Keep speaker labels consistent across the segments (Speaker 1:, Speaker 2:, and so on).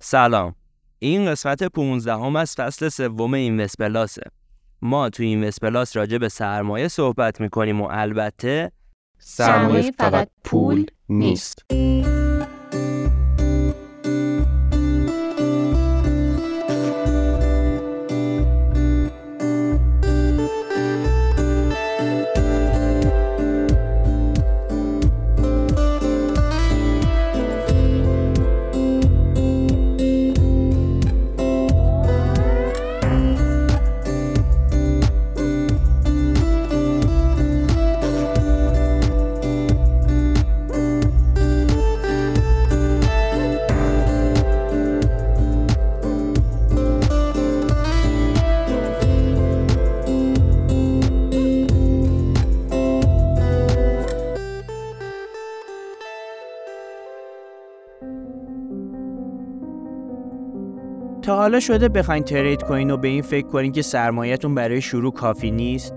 Speaker 1: سلام. این قسمت 15 هم از فصل سوم این پلاسه ما تو این پلاس راجع به سرمایه صحبت می‌کنیم و البته
Speaker 2: سرمایه فقط پول نیست.
Speaker 3: حالا شده بخواین ترید کوین و به این فکر کنین که سرمایهتون برای شروع کافی نیست؟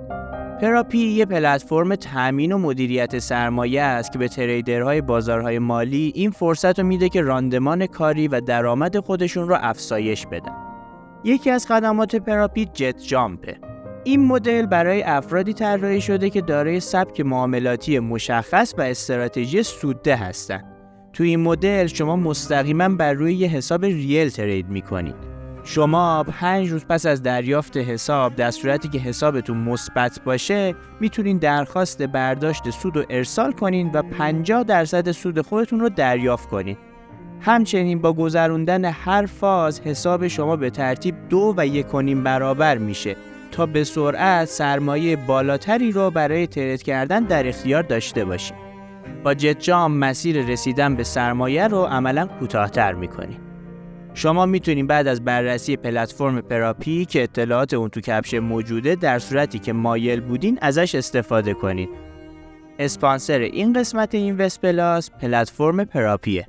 Speaker 3: پراپی یه پلتفرم تامین و مدیریت سرمایه است که به تریدرهای بازارهای مالی این فرصت رو میده که راندمان کاری و درآمد خودشون رو افزایش بدن. یکی از خدمات پراپی جت جامپه. این مدل برای افرادی طراحی شده که دارای سبک معاملاتی مشخص و استراتژی سوده هستند. تو این مدل شما مستقیما بر روی یه حساب ریل ترید می‌کنید شما پنج روز پس از دریافت حساب در صورتی که حسابتون مثبت باشه می‌تونین درخواست برداشت سود رو ارسال کنین و 50 درصد سود خودتون رو دریافت کنین همچنین با گذروندن هر فاز حساب شما به ترتیب دو و یک برابر میشه تا به سرعت سرمایه بالاتری رو برای ترید کردن در اختیار داشته باشید. با جت جام مسیر رسیدن به سرمایه رو عملا کوتاهتر می‌کنیم. شما می‌تونید بعد از بررسی پلتفرم پراپی که اطلاعات اون تو کپشه موجوده در صورتی که مایل بودین ازش استفاده کنید. اسپانسر این قسمت این پلاس پلتفرم پراپیه.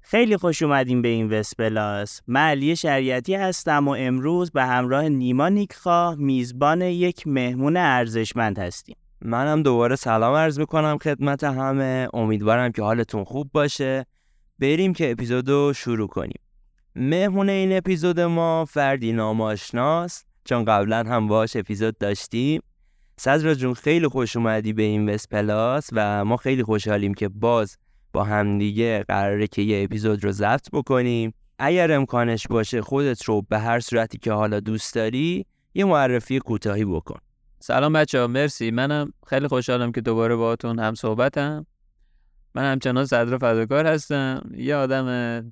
Speaker 3: خیلی خوش اومدیم به این وسپلاس من علی شریعتی هستم و امروز به همراه نیما نیکخواه میزبان یک مهمون ارزشمند هستیم
Speaker 1: منم دوباره سلام عرض می‌کنم خدمت همه. امیدوارم که حالتون خوب باشه. بریم که اپیزودو شروع کنیم. مهمون این اپیزود ما فردی ناماشناست چون قبلا هم باش اپیزود داشتیم. صدرا جون خیلی خوش اومدی به این وسپلاس و ما خیلی خوشحالیم که باز با همدیگه قراره که یه اپیزود رو ضبط بکنیم. اگر امکانش باشه خودت رو به هر صورتی که حالا دوست داری یه معرفی کوتاهی بکن.
Speaker 4: سلام بچه ها مرسی. منم خیلی خوشحالم که دوباره باهاتون هم صحبتم. من همچنان صدر فداکار هستم. یه آدم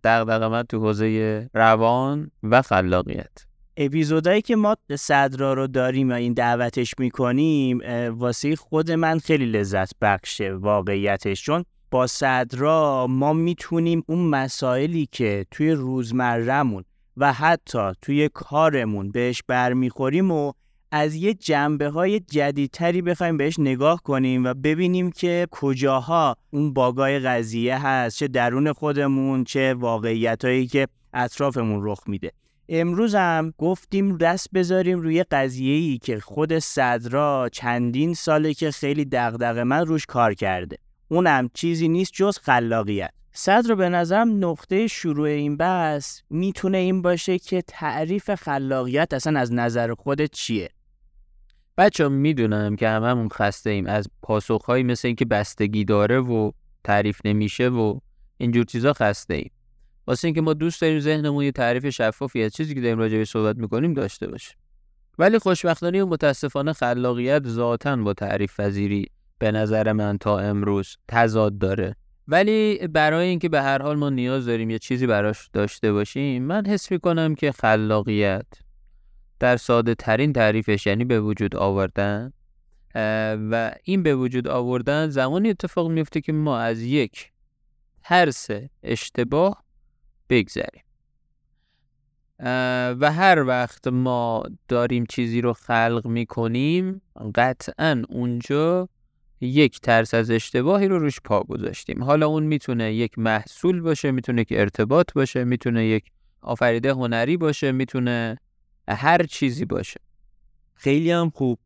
Speaker 4: دغدغه‌مند تو حوزه روان و خلاقیت.
Speaker 3: اپیزودهایی که ما صدرا رو داریم و این دعوتش می‌کنیم واسه خود من خیلی لذت بخشه واقعیتش. چون با صدرا ما می‌تونیم اون مسائلی که توی روزمرهمون و حتی توی کارمون بهش برمیخوریم و از یه جنبه های جدیدتری بخوایم بهش نگاه کنیم و ببینیم که کجاها اون باگای قضیه هست چه درون خودمون چه واقعیت هایی که اطرافمون رخ میده. امروز هم گفتیم دست بذاریم روی قضیه ای که خود صدرا چندین ساله که خیلی دغدغه من روش کار کرده. اونم چیزی نیست جز خلاقیت. صدر به نظرم نقطه شروع این بحث می‌تونه این باشه که تعریف خلاقیت اصلا از نظر خودت چیه؟
Speaker 4: بچه می‌دونم که هممون خسته ایم. از پاسخهایی مثل اینکه بستگی داره و تعریف نمیشه و اینجور چیزا خسته ایم. واسه اینکه ما دوست داریم ذهنمون یه تعریف شفافی از چیزی که داریم راجع صحبت می‌کنیم داشته باشه ولی خوشبختانه و متاسفانه خلاقیت ذاتا با تعریف پذیری به نظر من تا امروز تضاد داره. ولی برای اینکه به هر حال ما نیاز داریم یه چیزی براش داشته باشیم من حس کنم که خلاقیت در ساده ترین تعریفش یعنی به وجود آوردن و این به وجود آوردن زمانی اتفاق میفته که ما از یک ترس اشتباه بگذریم. و هر وقت ما داریم چیزی رو خلق می‌کنیم قطعا اونجا یک ترس از اشتباهی رو روش پا گذاشتیم. حالا اون می‌تونه یک محصول باشه می‌تونه که ارتباط باشه می‌تونه یک آفریده هنری باشه می‌تونه هر چیزی باشه.
Speaker 1: خیلی هم خوب.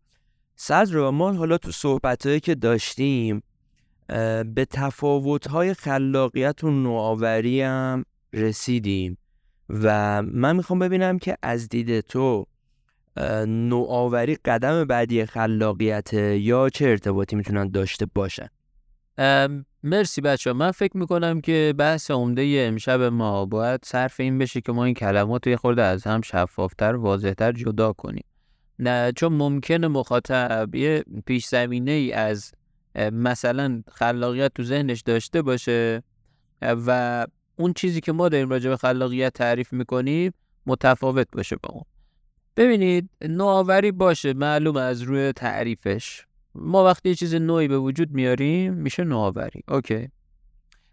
Speaker 1: صدر ما حالا تو صحبتهایی که داشتیم به تفاوت‌های خلاقیت و نوآوری هم رسیدیم و من می‌خوام ببینم که از دید تو نوآوری قدم بعدی خلاقیت یا چه ارتباطی می‌تونن داشته باشن؟
Speaker 4: مرسی بچه من فکر می‌کنم که بحث عمده امشب ما باید صرف این بشه که ما این کلمات رو خورده از هم شفافتر واضحتر جدا کنیم. نه چون ممکن مخاطب یه پیش زمینه ای از مثلا خلاقیت تو ذهنش داشته باشه و اون چیزی که ما داریم راجع به خلاقیت تعریف می‌کنیم متفاوت باشه با اون. ببینید نوآوری باشه معلوم از روی تعریفش. ما وقتی یه چیز نویی به وجود میاریم میشه نوآوری. okay.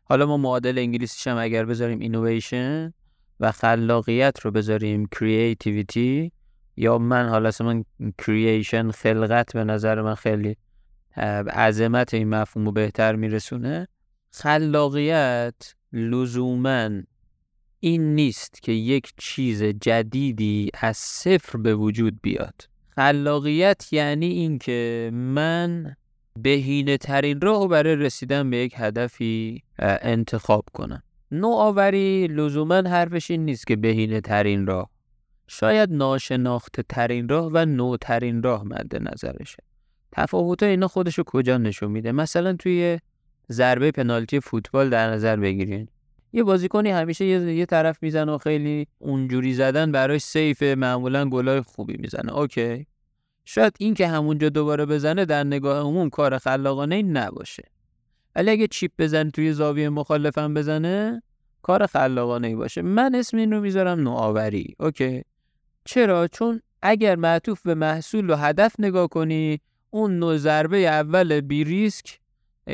Speaker 4: حالا ما معادل انگلیسیش هم اگر بذاریم اینویشن و خلاقیت رو بذاریم creativity یا من حالا من creation خلقت به نظر من خیلی عظمت این مفهوم رو بهتر میرسونه. خلاقیت لزوما این نیست که یک چیز جدیدی از صفر به وجود بیاد. خلاقیت یعنی اینکه من بهینه ترین راه برای رسیدن به یک هدفی انتخاب کنم. نوآوری لزوما حرفش این نیست که بهینه ترین راه. شاید ناشناخته ترین راه و نوترین راه مد نظرشه. تفاوت اینا خودشو کجا نشون میده؟ مثلا توی ضربه پنالتی فوتبال در نظر بگیرین. یه بازیکنی همیشه یه, یه طرف می‌زنه و خیلی اونجوری زدن براش سیف معمولا گلای خوبی می‌زنه. اوکی. شاید این که همونجا دوباره بزنه در نگاه عموم کار خلاقانه ای نباشه. ولی اگه چیپ بزنه توی زاویه مخالفم بزنه کار خلاقانه ای باشه. من اسم این رو می‌ذارم نوآوری. اوکی. چرا؟ چون اگر معطوف به محصول و هدف نگاه کنی اون نوع ضربه اول بی ریسک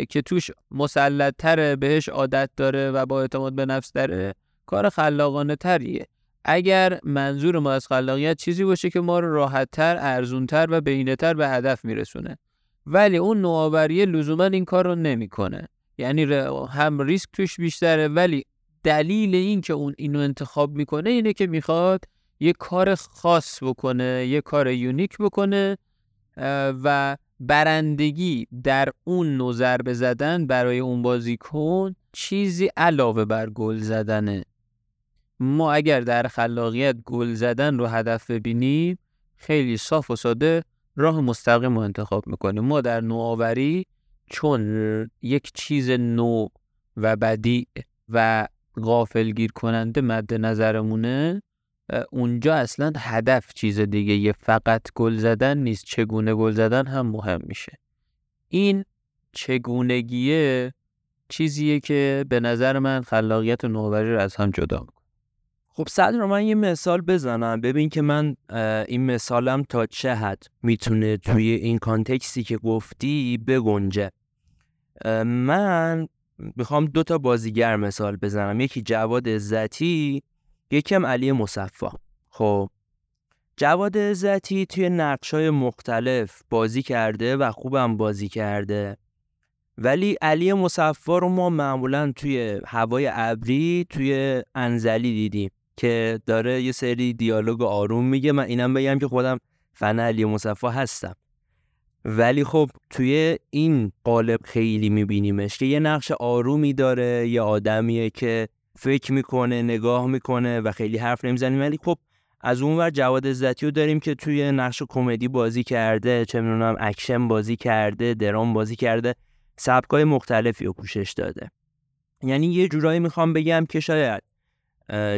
Speaker 4: که توش مسلط تره بهش عادت داره و با اعتماد به نفس داره کار خلاقانه تریه. اگر منظور ما از خلاقیت چیزی باشه که ما رو راحتتر، ارزونتر و بهینه‌تر به هدف میرسونه. ولی اون نوآوری لزوما این کار رو نمی‌کنه. یعنی هم ریسک توش بیشتره ولی دلیل این که اون اینو انتخاب می‌کنه اینه که می‌خواد یه کار خاص بکنه یه کار یونیک بکنه و برندگی در اون نوع ضربه زدن برای اون بازیکن چیزی علاوه بر گل زدنه. ما اگر در خلاقیت گل زدن رو هدف ببینیم خیلی صاف و ساده راه مستقیم رو انتخاب می‌کنیم. ما در نوآوری چون یک چیز نو و بدی و غافلگیر کننده مد نظرمونه اونجا اصلا هدف چیز دیگه یه فقط گل زدن نیست چگونه گل زدن هم مهم میشه. این چگونگیه چیزیه که به نظر من خلاقیت نوآوری رو از هم جدا می‌کنه.
Speaker 1: خب صد رو من یه مثال بزنم. ببین که من این مثالم تا چه حد می‌تونه توی این کانتکسی که گفتی بگنجه. من می‌خوام دو تا بازیگر مثال بزنم. یکی جواد عزتی یکم علی مصفا. خب جواد عزتی توی نقشای مختلف بازی کرده و خوبم بازی کرده. ولی علی مصفا رو ما معمولا توی هوای ابری توی انزلی دیدیم که داره یه سری دیالوگ آروم میگه. من اینم بگم که خودم فن علی مصفا هستم. ولی خب توی این قالب خیلی میبینیمش که یه نقش آرومی داره یه آدمیه که فکر می‌کنه نگاه می‌کنه و خیلی حرف نمی‌زنه ولی خب از اون ور جواد عزتی رو داریم که توی نقش کمدی بازی کرده چه می‌دونم اکشن بازی کرده درام بازی کرده سبکای مختلفی رو پوشش داده. یعنی یه جورایی می‌خوام بگم که شاید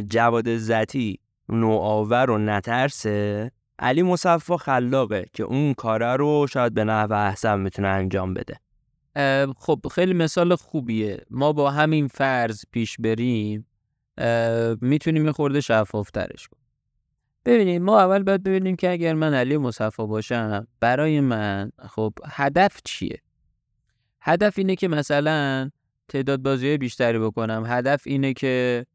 Speaker 1: جواد عزتی نوآور و نترسه. علی مصفا خلاقه که اون کاره رو شاید به نحو احسن می‌تونه انجام بده.
Speaker 4: خب خیلی مثال خوبیه. ما با همین فرض پیش بریم می‌تونیم یه خورده شفافترش کنیم. ببینید ما اول باید ببینیم که اگر من علی مصفا باشم برای من خب هدف چیه؟ هدف اینه که مثلا تعداد بازی بیشتری بکنم. هدف اینه که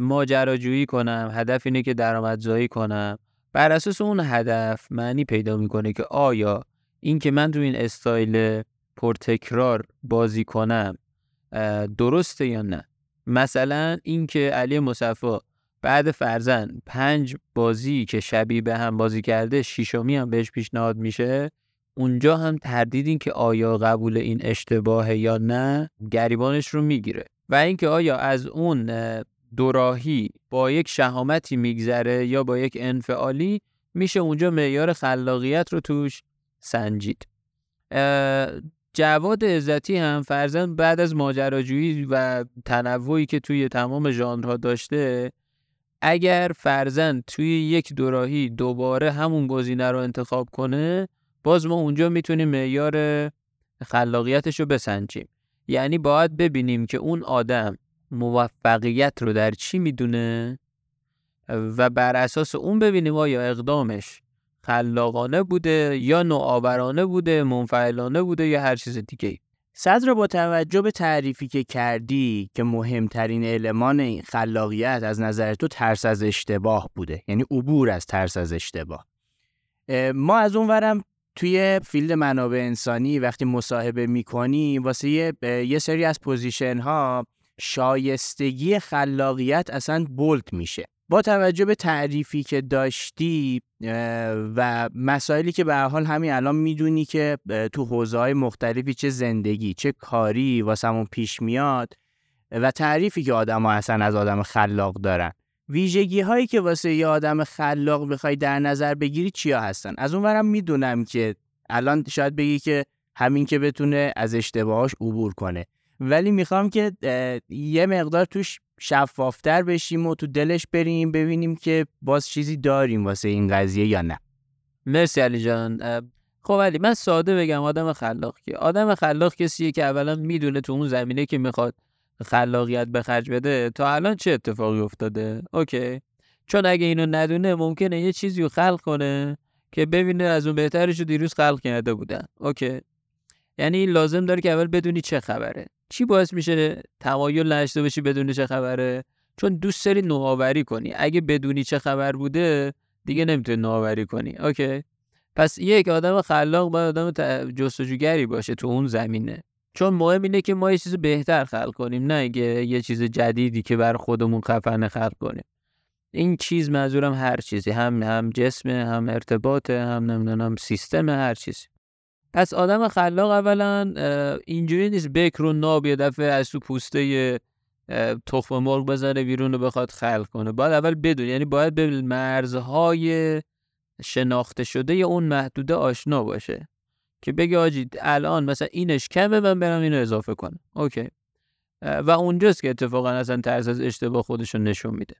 Speaker 4: ماجراجویی کنم. هدف اینه که درآمدزایی کنم. بر اساس اون هدف معنی پیدا می‌کنه که آیا این که من تو این استایل پرتکرار بازی کنم درسته یا نه؟ مثلا اینکه علی مصفا بعد فرزن پنج بازی که شبیه به هم بازی کرده شیشمی هم بهش پیشنهاد میشه اونجا هم تردیدین که آیا قبول این اشتباهه یا نه گریبانش رو می‌گیره. و اینکه آیا از اون دوراهی با یک شهامتی میگذره یا با یک انفعالی میشه اونجا معیار خلاقیت رو توش سنجید. جواد عزتی هم فرزن بعد از ماجراجویی و تنوعی که توی تمام ژانرها داشته اگر فرزن توی یک دوراهی دوباره همون گزینه رو انتخاب کنه باز ما اونجا می‌تونیم معیار خلاقیتش رو بسنجیم. یعنی باید ببینیم که اون آدم موفقیت رو در چی می‌دونه و بر اساس اون ببینیم آیا اقدامش خلاقانه بوده یا نوآورانه بوده منفعلانه بوده یا هر چیز دیگه
Speaker 3: صدر با توجه به تعریفی که کردی که مهمترین المان این خلاقیت از نظر تو ترس از اشتباه بوده یعنی عبور از ترس از اشتباه. ما از اون ورم توی field منابع انسانی وقتی مصاحبه می‌کنی واسه یه, یه سری از پوزیشن ها شایستگی خلاقیت اصلا bold میشه. با توجه به تعریفی که داشتی و مسائلی که به هر حال همین الان می‌دونی که تو حوزه های مختلفی چه زندگی چه کاری واسمون پیش میاد و تعریفی که آدم ها اصلا از آدم خلاق دارن. ویژگی هایی که واسه یه آدم خلاق بخوای در نظر بگیری چیا هستن؟ از اونورم می‌دونم که الان شاید بگی که همین که بتونه از اشتباهاش عبور کنه. ولی می‌خوام که یه مقدار توش شفافتر بشیم و تو دلش بریم ببینیم که باز چیزی داریم واسه این قضیه یا نه.
Speaker 4: مرسی علی جان. خب علی من ساده بگم آدم خلاق که آدم خلاق کسیه که اولا می‌دونه تو اون زمینه که می‌خواد خلاقیت به خرج بده تا الان چه اتفاقی افتاده؟ okay. چون اگه اینو ندونه ممکنه یه چیزی رو خلق کنه که ببینه از اون بهترش رو دیروز خلق کرده بودن. okay. یعنی لازم داره که اول بدونی چه خبره. چی باعث میشه تمایل داشته باشی بدونی چه خبره؟ چون دوست داری نوآوری کنی. اگه بدونی چه خبر بوده دیگه نمی‌تونی نوآوری کنی. okay. پس یک آدم خلاق باید آدم جستجوگری باشه تو اون زمینه. چون مهم اینه که ما یه چیز بهتر خلق کنیم نه اینکه یه چیز جدیدی که بر خودمون خفنه خلق کنیم. این چیز منظورم هر چیزی. هم هم جسم هم ارتباط هم نمی‌دونم سیستم هر چیزی. پس آدم خلاق اولا اینجوری نیست بکر و ناب یه دفعه از تو پوسته تخم مرغ بزنه بیرون رو بخواد خلق کنه. باید اول بدون یعنی باید به مرزهای شناخته شده یا اون محدوده آشنا باشه که بگه آجی الان مثلا اینش کمه من برم اینو اضافه کنم. اوکی. و اونجاست که اتفاقا اصلا طرز از اشتباه خودشون نشون میده.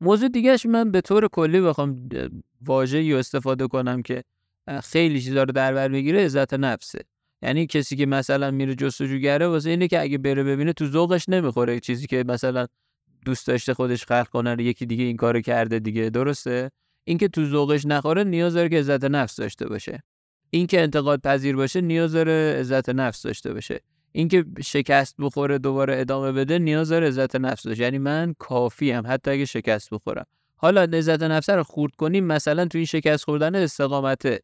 Speaker 4: موضوع دیگهش من به طور کلی بخوام واژه‌ای استفاده کنم که خیلی چیزا رو در بر می‌گیره عزت نفسه. یعنی کسی که مثلا میره جستجوگره واسه اینه که اگه بره ببینه تو ذوقش نمی‌خوره چیزی که مثلا دوست داشته خودش خلق کنه یکی دیگه این کارو کرده دیگه. درسته؟ اینکه تو ذوقش نخوره نیاز داره که عزت نفس داشته باشه. اینکه انتقاد پذیر باشه نیاز داره عزت نفس داشته باشه. اینکه شکست بخوره دوباره ادامه بده نیاز داره عزت نفس داشته یعنی من کافی هم حتی اگه شکست بخورم. حالا عزت نفس رو خورد کنیم مثلا تو این شکست خوردن استقامت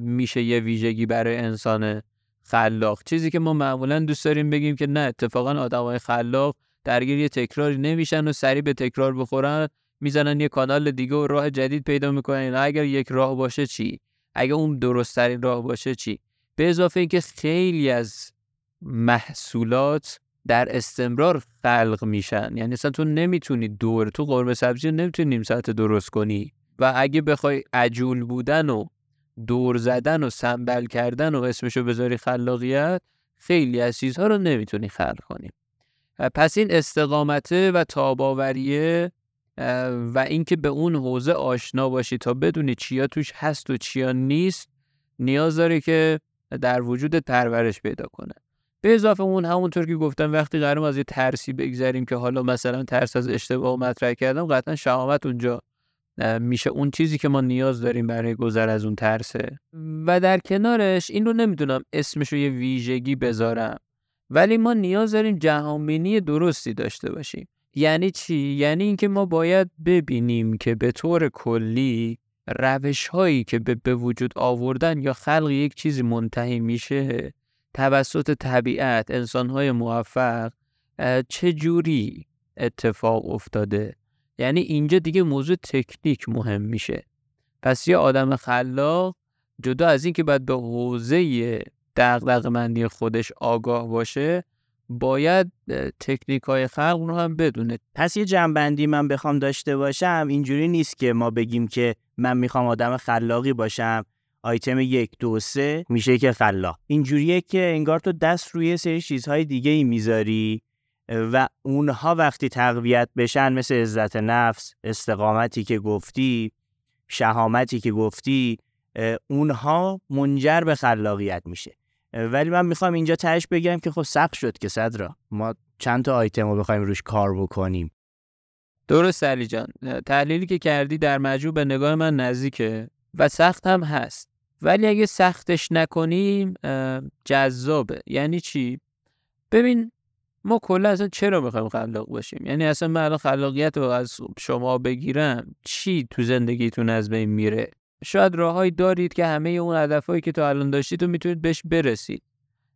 Speaker 4: میشه یه ویژگی برای انسان خلاق. چیزی که ما معمولا دوست داریم بگیم که نه اتفاقا آدمای خلاق درگیر یه تکراری نمیشن و سریع به تکرار بخورن می‌زنن یه کانال دیگه و راه جدید پیدا می‌کنن. اگر یک راه باشه چی؟ اگه اون درست ترین راه باشه چی؟ به اضافه اینکه خیلی از محصولات در استمرار خلق میشن. یعنی اصلا تو نمی‌تونی دور تو قرمه سبزی نمی‌تونی نیم ساعت درست کنی. و اگه بخوای عجول بودن و دور زدن و سنبل کردن و اسمشو بذاری خلاقیت خیلی از چیزها رو نمی‌تونی خلق کنی. پس این استقامته و تاباوریه و اینکه به اون حوزه آشنا باشی تا بدونی چیا توش هست و چیا نیست نیاز داره که در وجود پرورش پیدا کنه. به اضافه اون همونطور که گفتم وقتی قرارم از یه ترسی بگذریم که حالا مثلا ترس از اشتباه مطرح کردم قطعا شهامت اونجا میشه اون چیزی که ما نیاز داریم برای گذر از اون ترسه؟ و در کنارش این رو نمی‌دونم اسمش رو یه ویژگی بذارم. ولی ما نیاز داریم جهانبینی درستی داشته باشیم. یعنی چی؟ یعنی اینکه ما باید ببینیم که به طور کلی روش هایی که به, به وجود آوردن یا خلق یک چیزی منتهی میشه توسط طبیعت انسان های موفق چه جوری اتفاق افتاده؟ یعنی اینجا دیگه موضوع تکنیک مهم میشه. پس یه آدم خلاق جدا از اینکه باید به حوزه دغدغه‌مندی خودش آگاه باشه باید تکنیک های خلق رو هم بدونه.
Speaker 3: پس یه جنبندی من بخوام داشته باشم اینجوری نیست که ما بگیم که من می‌خوام آدم خلاقی باشم. آیتم یک دو سه میشه که خلاق. اینجوریه که انگار تو دست روی سری چیزهای دیگه ای می‌ذاری. و اونها وقتی تقویت بشن مثل عزت نفس استقامتی که گفتی شهامتی که گفتی اونها منجر به خلاقیت میشه. ولی من می‌خوام اینجا تهش بگم که خب سخت شد که صدرا. ما چند تا آیتم رو بخوایم روش کار بکنیم.
Speaker 4: درست علی جان. تحلیلی که کردی در مجموع به نگاه من نزدیکه و سخت هم هست. ولی اگه سختش نکنیم جذابه. یعنی چی؟ ببین ما کلا اصلا چرا می‌خوایم خلاق باشیم؟ یعنی اصلا من الان خلاقیت رو از شما بگیرم چی تو زندگیتون از بین میره؟ شاید راههایی دارید که همه اون هدفهایی که تا الان داشتید رو می‌تونید بهش برسید.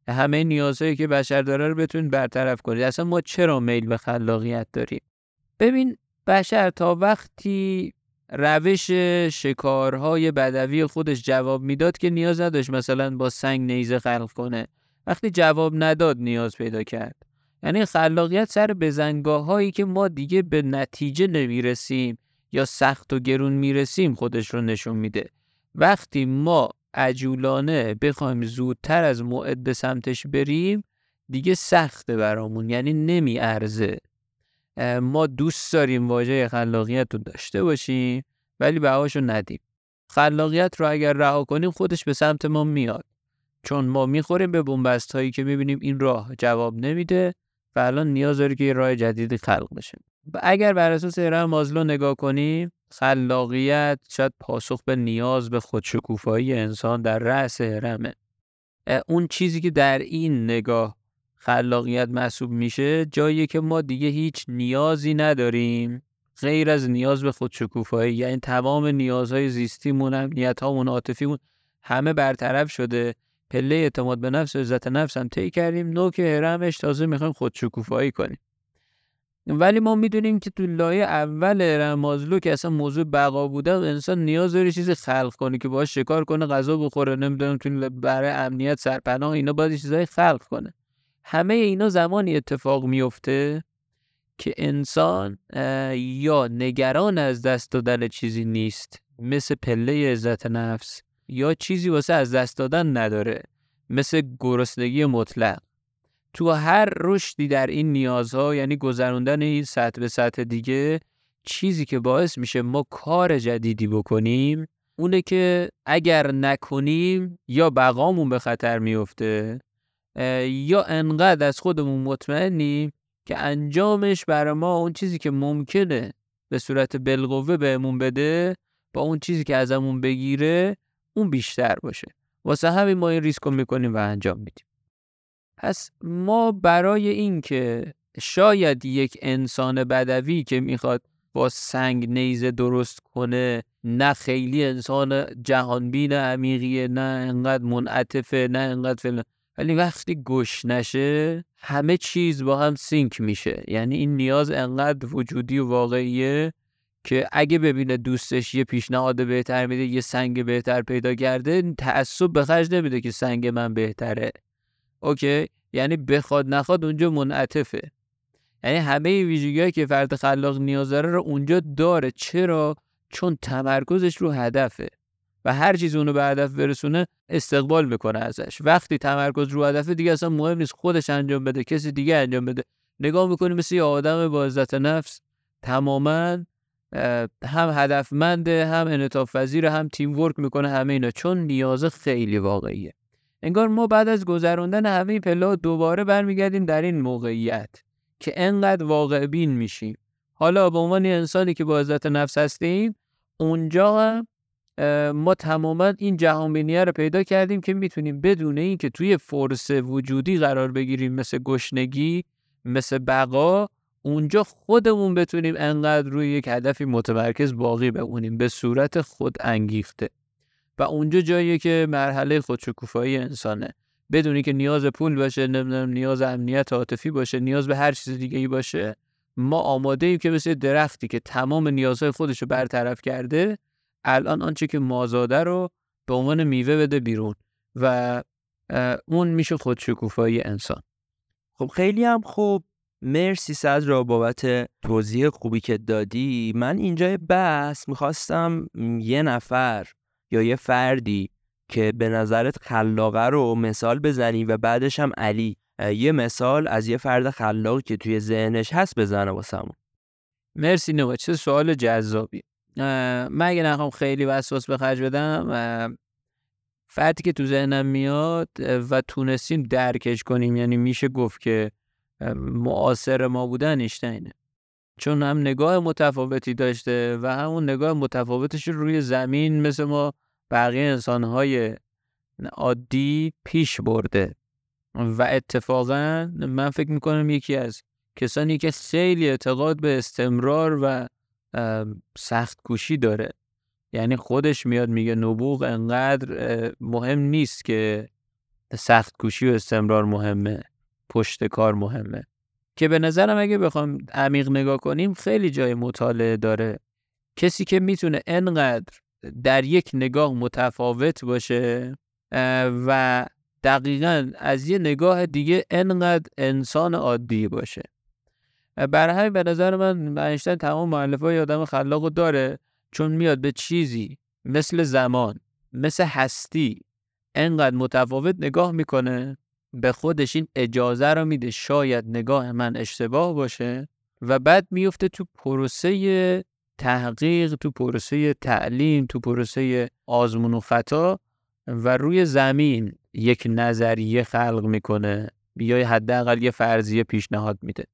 Speaker 4: همه نیازهایی که بشر داره رو بتونید برطرف کنید. اصلا ما چرا میل به خلاقیت داریم؟ ببین بشر تا وقتی روش شکارهای بدوی خودش جواب می‌داد که نیاز نداشت مثلا با سنگ نیزه خلق کنه. وقتی جواب نداد نیاز پیدا کرد. یعنی خلاقیت سر بزنگاه هایی که ما دیگه به نتیجه نمی‌رسیم یا سخت و گرون می‌رسیم خودش رو نشون میده. وقتی ما عجولانه بخوایم زودتر از موعد به سمتش بریم دیگه سخته برامون یعنی نمیارزه. ما دوست داریم واژه خلاقیت رو داشته باشیم ولی بهاشو ندیم. خلاقیت رو اگر رها کنیم خودش به سمت ما میاد. چون ما می‌خوریم به بنبست هایی که می‌بینیم این راه جواب نمیده. و الان نیاز داره که یه راه جدیدی خلق بشه. اگر بر اساس هرم مازلو نگاه کنیم خلاقیت شاید پاسخ به نیاز به خودشکوفایی انسان در رأس هرمه اون چیزی که در این نگاه خلاقیت محسوب میشه جایی که ما دیگه هیچ نیازی نداریم غیر از نیاز به خودشکوفایی. یعنی تمام نیازهای زیستیمون امنیتهامون عاطفیمون همه برطرف شده. پله اعتماد به نفس و عزت نفس هم طی کردیم. نوک هرمش تازه می‌خوایم خودشکوفایی کنیم. ولی ما می‌دونیم که تو لایه اول هرم مازلو که اصلا موضوع بقا بوده انسان نیاز داره چیزی خلق کنه که باهاش شکار کنه غذا بخوره نمی‌دونم تو برای امنیت سرپناه اینا باید چیزای خلق کنه. همه اینا زمانی اتفاق میفته که انسان یا نگران از دست دادن چیزی نیست مثل پله عزت نفس یا چیزی واسه از دست دادن نداره مثل گرسنگی مطلق. تو هر رشدی در این نیازها یعنی گذروندن این سطح به سطح دیگه چیزی که باعث میشه ما کار جدیدی بکنیم اونه که اگر نکنیم یا بقامون به خطر میفته یا انقدر از خودمون مطمئنیم که انجامش برای ما اون چیزی که ممکنه به صورت بالقوه بهمون بده با اون چیزی که ازمون بگیره اون بیشتر باشه. واسه همین ما این ریسک رو می‌کنیم و انجام میدیم. پس ما برای اینکه شاید یک انسان بدوی که می‌خواد با سنگ نیزه درست کنه نه خیلی انسان جهانبین عمیقیه نه انقدر منعطفه نه انقدر فلان ولی وقتی گوش نشه همه چیز با هم سینک میشه. یعنی این نیاز انقدر وجودی و واقعیه که اگه ببینه دوستش یه پیشنهاد بهتر میده یه سنگ بهتر پیدا کرده تعصب به خرج نمیده که سنگ من بهتره. اوکی؟ یعنی بخواد نخواد اونجا منعطفه. یعنی همه ویژگیهایی که فرد خلاق نیاز داره رو اونجا داره. چرا؟ چون تمرکزش رو هدفه و هر چیز اونو به هدف برسونه استقبال می‌کنه ازش. وقتی تمرکز رو هدفه دیگه اصلا مهم نیست خودش انجام بده کسی دیگه انجام بده. نگاه می‌کنی مثل یه آدم با عزت نفس تماما هم هدفمنده هم انعطاف پذیر هم تیم ورک می‌کنه همه اینا. چون نیاز خیلی واقعیه. انگار ما بعد از گذروندن همه پلا دوباره برمیگردیم در این موقعیت که انقدر واقع بین میشیم. حالا به عنوان انسانی که با عزت نفس هستیم اونجا ما تماما این جهانبینیه رو پیدا کردیم که می‌تونیم بدون اینکه توی فرص وجودی قرار بگیریم مثل گشنگی مثل بقا اونجا خودمون بتونیم انقدر روی یک هدفی متمرکز باقی بمونیم به صورت خود انگیخته. و اونجا جاییه که مرحله خودشکوفایی انسانه. بدونی که نیاز پول باشه نمی‌دونم نیاز امنیت عاطفی باشه نیاز به هر چیز دیگه ای باشه ما آماده ایم که مثل درختی که تمام نیازهای خودش رو برطرف کرده الان آنچه که مازاده رو به عنوان میوه بده بیرون. و اون میشه خودشکوفایی انسان.
Speaker 1: خب خیلی هم خوب. مرسی صد را بابت توضیح خوبی که دادی. من اینجای بحث می‌خواستم یه نفر یا یه فردی که به نظرت خلاقه رو مثال بزنی و بعدش هم علی یه مثال از یه فرد خلاق که توی ذهنش هست بزنه واسمون.
Speaker 4: مرسی نوع چه سوال جذابی. من اگه نخوام خیلی وسواس به خرج بدم فردی که تو ذهنم میاد و تونستیم درکش کنیم یعنی میشه گفت که معاصر ما بودن اینه چون هم نگاه متفاوتی داشته و همون نگاه متفاوتش روی زمین مثل ما بقیه انسانهای عادی پیش برده. و اتفاقا من فکر می‌کنم یکی از کسانی که خیلی اعتقاد به استمرار و سخت کوشی داره. یعنی خودش میاد میگه نبوغ انقدر مهم نیست که سخت کوشی و استمرار مهمه. پشت کار مهمه. که به نظرم اگه بخوام عمیق نگاه کنیم خیلی جای مطالعه داره. کسی که می‌تونه انقدر در یک نگاه متفاوت باشه و دقیقا از یه نگاه دیگه انقدر انسان عادی باشه. برای همین به نظر من اینشتین تمام معلف های آدم خلاق داره چون میاد به چیزی مثل زمان مثل هستی انقدر متفاوت نگاه می‌کنه به خودش این اجازه رو میده شاید نگاه من اشتباه باشه و بعد میفته تو پروسه تحقیق تو پروسه تعلیم تو پروسه آزمون و خطا و روی زمین یک نظریه خلق می‌کنه یا حداقل یه فرضیه پیشنهاد میده.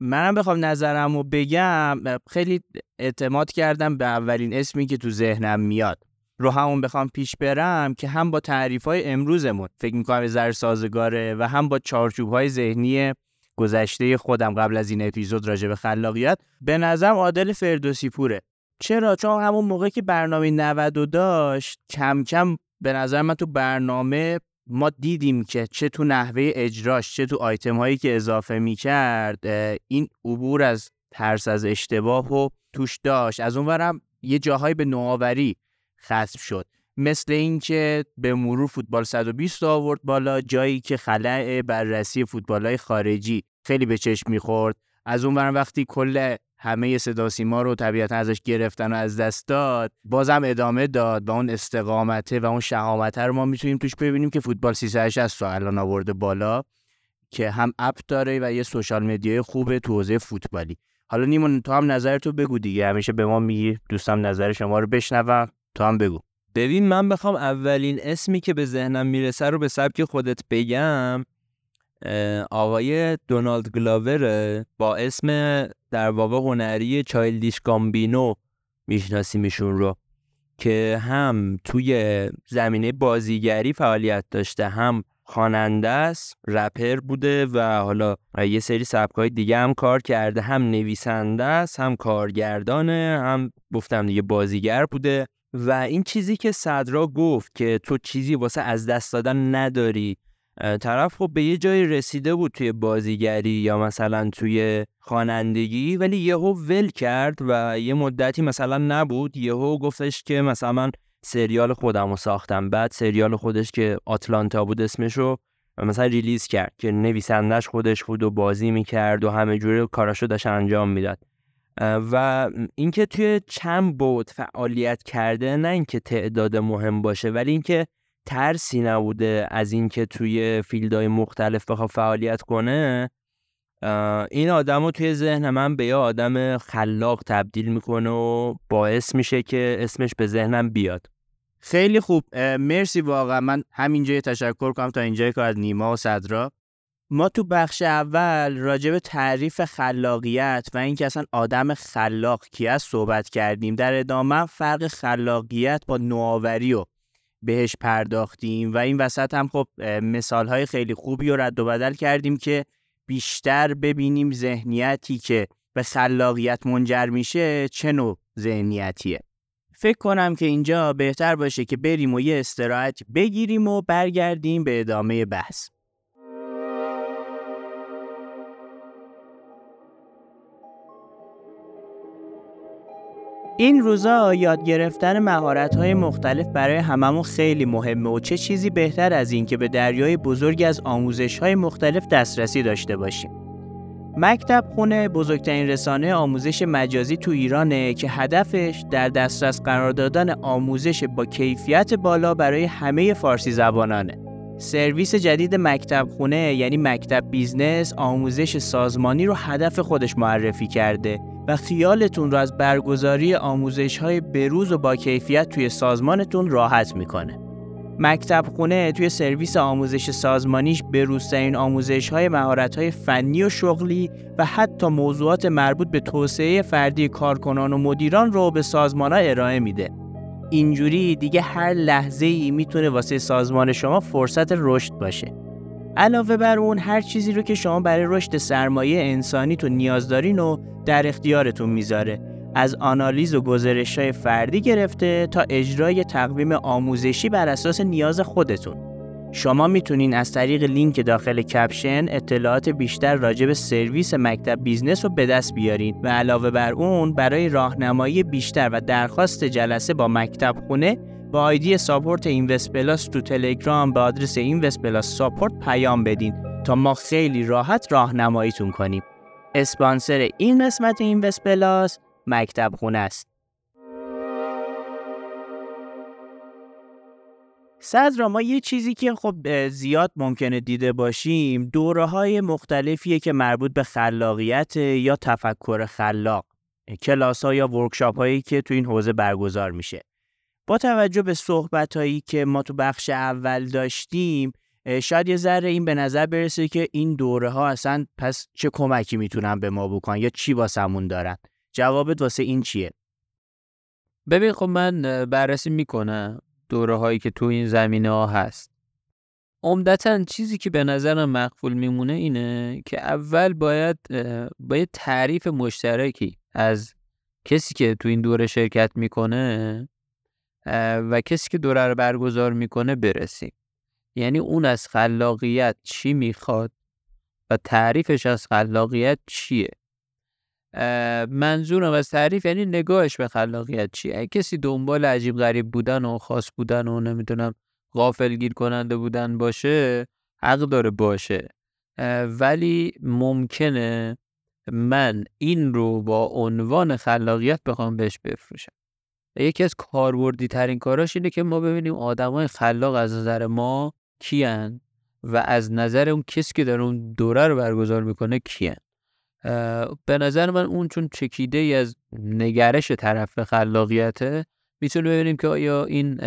Speaker 3: منم بخوام نظرم رو بگم خیلی اعتماد کردم به اولین اسمی که تو ذهنم میاد. رو همون بخوام پیش برم که هم با تعریف های امروزمون فکر می‌کنم یه سازگاره و هم با چارچوب های ذهنی گذشته خودم قبل از این اپیزود راجع به خلاقیت به نظرم عادل فردوسی پوره. چرا؟ چون همون موقع که برنامه 90 داشت کم کم به نظر من تو برنامه ما دیدیم که چه تو نحوه اجراش چه تو آیتم هایی که اضافه می کرد این عبور از ترس از اشتباه و توش داشت. از اونورم یه جاهایی به نوآوری خصف شد. مثل اینکه به مرور فوتبال 120 آورد بالا جایی که خلع بررسی فوتبال های خارجی خیلی به چشم می‌خورد. از اون وقتی کل همه صدا سیما رو طبیعتا ازش گرفتن و از دست داد بازم ادامه داد و اون استقامته و اون شهامته رو ما می‌تونیم توش ببینیم که فوتبال 360 رو الان آورده بالا که هم app داره و یه social media ی خوبه تو حوزه فوتبالی. حالا نیمون تو هم نظرتو بگو دیگه. همیشه به ما میگی دوستم نظر شما رو بشنوم. تو هم بگو.
Speaker 1: ببین من بخوام اولین اسمی که به ذهنم می‌رسه رو به سبک خودت بگم آقای دونالد گلاور با اسم در واقع هنری چایلدیش گامبینو میشناسیمشون رو که هم توی زمینه بازیگری فعالیت داشته هم خواننده است رپر بوده و حالا یه سری سبکای دیگه هم کار کرده هم نویسنده است هم کارگردانه هم گفتم دیگه بازیگر بوده. و این چیزی که صدرا گفت که تو چیزی واسه از دست دادن نداری طرف خب به یه جایی رسیده بود توی بازیگری یا مثلا توی خوانندگی ولی یهو ول کرد و یه مدتی مثلا نبود. یهو گفتش که مثلا سریال خودم رو ساختم. بعد سریال خودش که آتلانتا بود اسمشو مثلا ریلیز کرد که نویسندش خودش بود و بازی می‌کرد و همه جوری کاراشو داشت انجام می‌داد. و اینکه توی چند بود فعالیت کرده نه اینکه تعداد مهم باشه ولی اینکه ترسی نبوده از اینکه توی فیلدهای مختلف بخواد فعالیت کنه این آدم رو توی ذهن من به یه آدم خلاق تبدیل می‌کنه و باعث میشه که اسمش به ذهنم بیاد.
Speaker 3: خیلی خوب. مرسی واقعا. من همینجا تشکر کنم تا اینجای کار از نیما و صدرا. ما تو بخش اول راجع به تعریف خلاقیت و اینکه اصلا آدم خلاق کی است صحبت کردیم در ادامه فرق خلاقیت با نوآوری و بهش پرداختیم و این وسط هم خب مثال های خیلی خوبی رو رد و بدل کردیم که بیشتر ببینیم ذهنیتی که به خلاقیت منجر میشه چه نوع ذهنیتیه. فکر کنم که اینجا بهتر باشه که بریم و یه استراحت بگیریم و برگردیم به ادامه بحث. این روزا یاد گرفتن مهارت‌های مختلف برای هممون خیلی مهمه و چه چیزی بهتر از این که به دریای بزرگی از آموزش‌های مختلف دسترسی داشته باشیم. مکتب خونه بزرگترین رسانه آموزش مجازی تو ایرانه که هدفش در دسترس قرار دادن آموزش با کیفیت بالا برای همه فارسی زبانانه. سرویس جدید مکتب خونه یعنی مکتب بیزنس آموزش سازمانی رو هدف خودش معرفی کرده و خیالتون رو از برگزاری آموزش های بروز و با کیفیت توی سازمانتون راحت می‌کنه. مکتب خونه توی سرویس آموزش سازمانیش بروزترین آموزش های مهارت های فنی و شغلی و حتی موضوعات مربوط به توسعه فردی کارکنان و مدیران رو به سازمان ها ارائه میده. اینجوری دیگه هر لحظه ای می‌تونه واسه سازمان شما فرصت رشد باشه. علاوه بر اون هر چیزی رو که شما برای رشد سرمایه انسانی تو نیاز دارین و در اختیارتون می‌ذاره. از آنالیز و گزارش های فردی گرفته تا اجرای تقویم آموزشی بر اساس نیاز خودتون. شما می‌تونین از طریق لینک داخل caption اطلاعات بیشتر راجع به سرویس مکتب بیزنس رو به دست بیارین و علاوه بر اون برای راهنمایی بیشتر و درخواست جلسه با مکتب خونه با آیدی support اینوست پلاس تو تلگرام به آدرس اینوست پلاس support پیام بدین تا ما خیلی راحت راهنماییتون کنیم. اسپانسر این قسمت اینوست پلاس مکتب خونه است. صدرا ما یه چیزی که خب زیاد ممکنه دیده باشیم دوره های مختلفیه که مربوط به خلاقیت یا تفکر خلاق کلاس ها یا ورکشاپ هایی که تو این حوزه برگزار میشه با توجه به صحبت هایی که ما تو بخش اول داشتیم شاید یه ذره این به نظر برسه که این دوره ها اصلا پس چه کمکی می‌تونن به ما بکنن یا چی واسمون دارن؟ جوابت واسه این چیه؟
Speaker 4: ببین خب من بررسی می‌کنم دوره هایی که تو این زمینه ها هست. عمدتا چیزی که به نظرم مقبول میمونه اینه که اول باید باید تعریف مشترکی از کسی که تو این دوره شرکت می‌کنه و کسی که دوره رو برگزار می‌کنه برسیم. یعنی اون از خلاقیت چی می‌خواد و تعریفش از خلاقیت چیه؟ منظورم از تعریف یعنی نگاهش به خلاقیت چیه؟ اگه کسی دنبال عجیب غریب بودن و خاص بودن و نمی‌دونم غافل گیر کننده بودن باشه حق داره باشه. ولی ممکنه من این رو با عنوان خلاقیت بخوام بهش بفروشم. یکی از کاربردی ترین کاراش اینه که ما ببینیم آدمای خلاق از نظر ما کیان و از نظر اون کسی که در اون دوره رو برگزار می‌کنه کیان به نظر من اون چون چکیده ای از نگرش طرف خلاقیته می‌تونه ببینیم که آیا این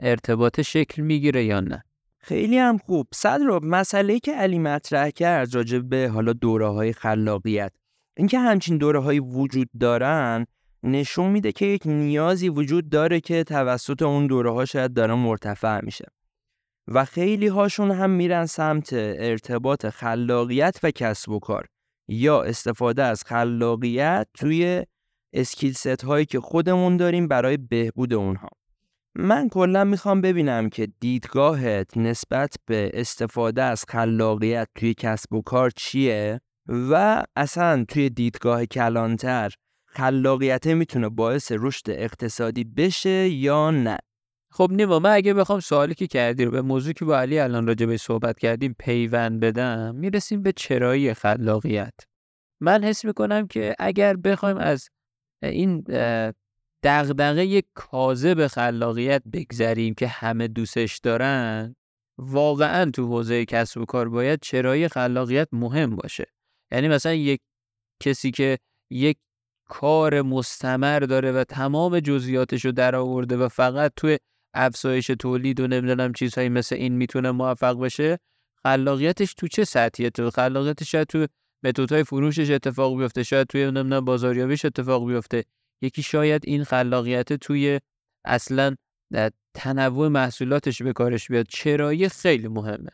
Speaker 4: ارتباط شکل می‌گیره یا نه.
Speaker 1: خیلی هم خوب. صدر مسئله که علی مطرح کرد راجع به حالا دوره های خلاقیت اینکه همچین دوره های وجود دارن نشون میده که یک نیازی وجود داره که توسط اون دوره ها شاید داره مرتفع میشه. و خیلی هاشون هم میرن سمت ارتباط خلاقیت و کسب و کار. یا استفاده از خلاقیت توی اسکیل ست هایی که خودمون داریم برای بهبود اونها. من کلا می‌خوام ببینم که دیدگاهت نسبت به استفاده از خلاقیت توی کسب و کار چیه و اصلا توی دیدگاه کلانتر خلاقیت می‌تونه باعث رشد اقتصادی بشه یا نه.
Speaker 4: خب نیما من اگه بخوام سوالی که کردی رو به موضوعی که با علی الان راجع به صحبت کردیم پیوند بدم می‌رسیم به چرایی خلاقیت. من حس می‌کنم که اگر بخوایم از این دغدغه کاذب خلاقیت بگذریم که همه دوستش دارن واقعا تو حوزه کسب و کار باید چرایی خلاقیت مهم باشه. یعنی مثلا یک کسی که یک کار مستمر داره و تمام جزئیاتش رو در آورده و فقط توی افزایش تولید و نمی‌دونم چیزهایی مثل این می‌تونه موفق بشه؟ خلاقیتش تو چه سطحیه تو؟ خلاقیتش تو متدهای فروشش اتفاق بیفته شاید توی نمی‌دونم بازاریابیش اتفاق بیفته. یکی شاید این خلاقیت توی اصلا تنوع محصولاتش به کارش بیاد. چرایی خیلی مهمه.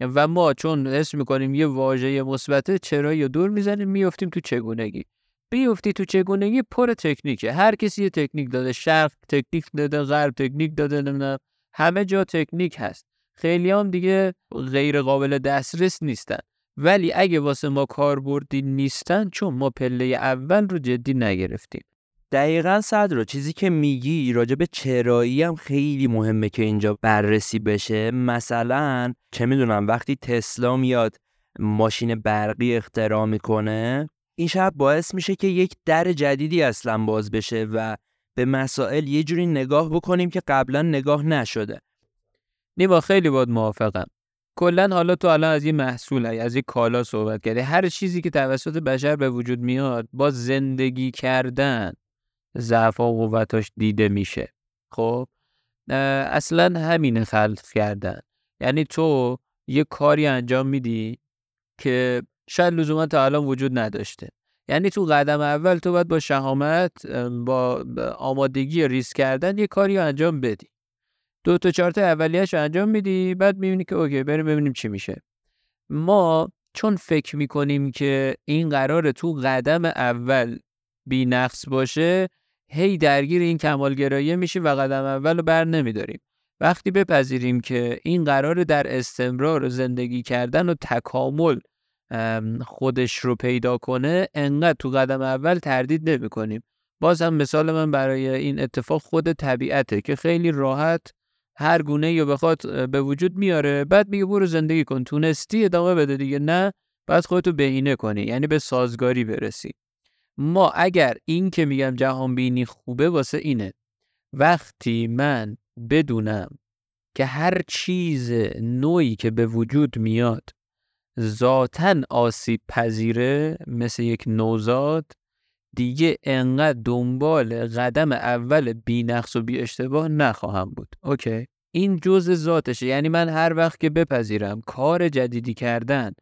Speaker 4: و ما چون حس می‌کنیم یه واژه مثبت چرایی رو دور می‌زنیم میفتیم تو چگونگی. بیفتی تو چگونگی پر تکنیکه. هر کسی یه تکنیک داده شرق تکنیک داده غرب تکنیک داده نمی‌دونم همه جا تکنیک هست. خیلی هم دیگه غیر قابل دسترس نیستن. ولی اگه واسه ما کاربردی نیستن چون ما پله اول رو جدی نگرفتیم.
Speaker 1: دقیقا صدر چیزی که میگی راجع به چرایی هم خیلی مهمه که اینجا بررسی بشه. مثلا چه می‌دونم وقتی تسلا میاد ماشین برقی اختراع می‌کنه این شب باعث میشه که یک در جدیدی اصلا باز بشه و به مسائل یه جوری نگاه بکنیم که قبلا نگاه نشده.
Speaker 4: نیما خیلی باید موافقم. کلا حالا تو الان از یه محصول از یه کالا صحبت کردی. هر چیزی که توسط بشر به وجود میاد با زندگی کردن ضعف و قوتاش دیده میشه. خب؟ اصلا همین خلق کردن. یعنی تو یه کاری انجام میدی که شاید لزوما تا الان وجود نداشته. یعنی تو قدم اول تو باید با شهامت با آمادگی ریسک کردن یه کاری رو انجام بدی. دو تا چهار تا اولیه‌اش انجام میدی بعد می‌بینی که اوکی بریم ببینیم چی میشه. ما چون فکر می‌کنیم که این قرار تو قدم اول بی نقص باشه هی درگیر این کمالگرایی میشیم و قدم اول رو بر نمیداریم. وقتی بپذیریم که این قرار در استمرار زندگی کردن و تکامل خودش رو پیدا کنه انقدر تو قدم اول تردید نمی کنیم باز هم مثال من برای این اتفاق خود طبیعته که خیلی راحت هر گونه یا بخواد به وجود میاره بعد میگه برو زندگی کن تونستی ادامه بده دیگه. نه بعد خودتو بهینه کنی یعنی به سازگاری برسی. ما اگر این که میگم جهان بینی خوبه واسه اینه. وقتی من بدونم که هر چیز نوعی که به وجود میاد ذاتا آسیب پذیره مثل یک نوزاد دیگه انقدر دنبال قدم اول بی نقص و بی اشتباه نخواهم بود. اوکی. این جز ذاتشه. یعنی من هر وقت که بپذیرم کار جدیدی کردن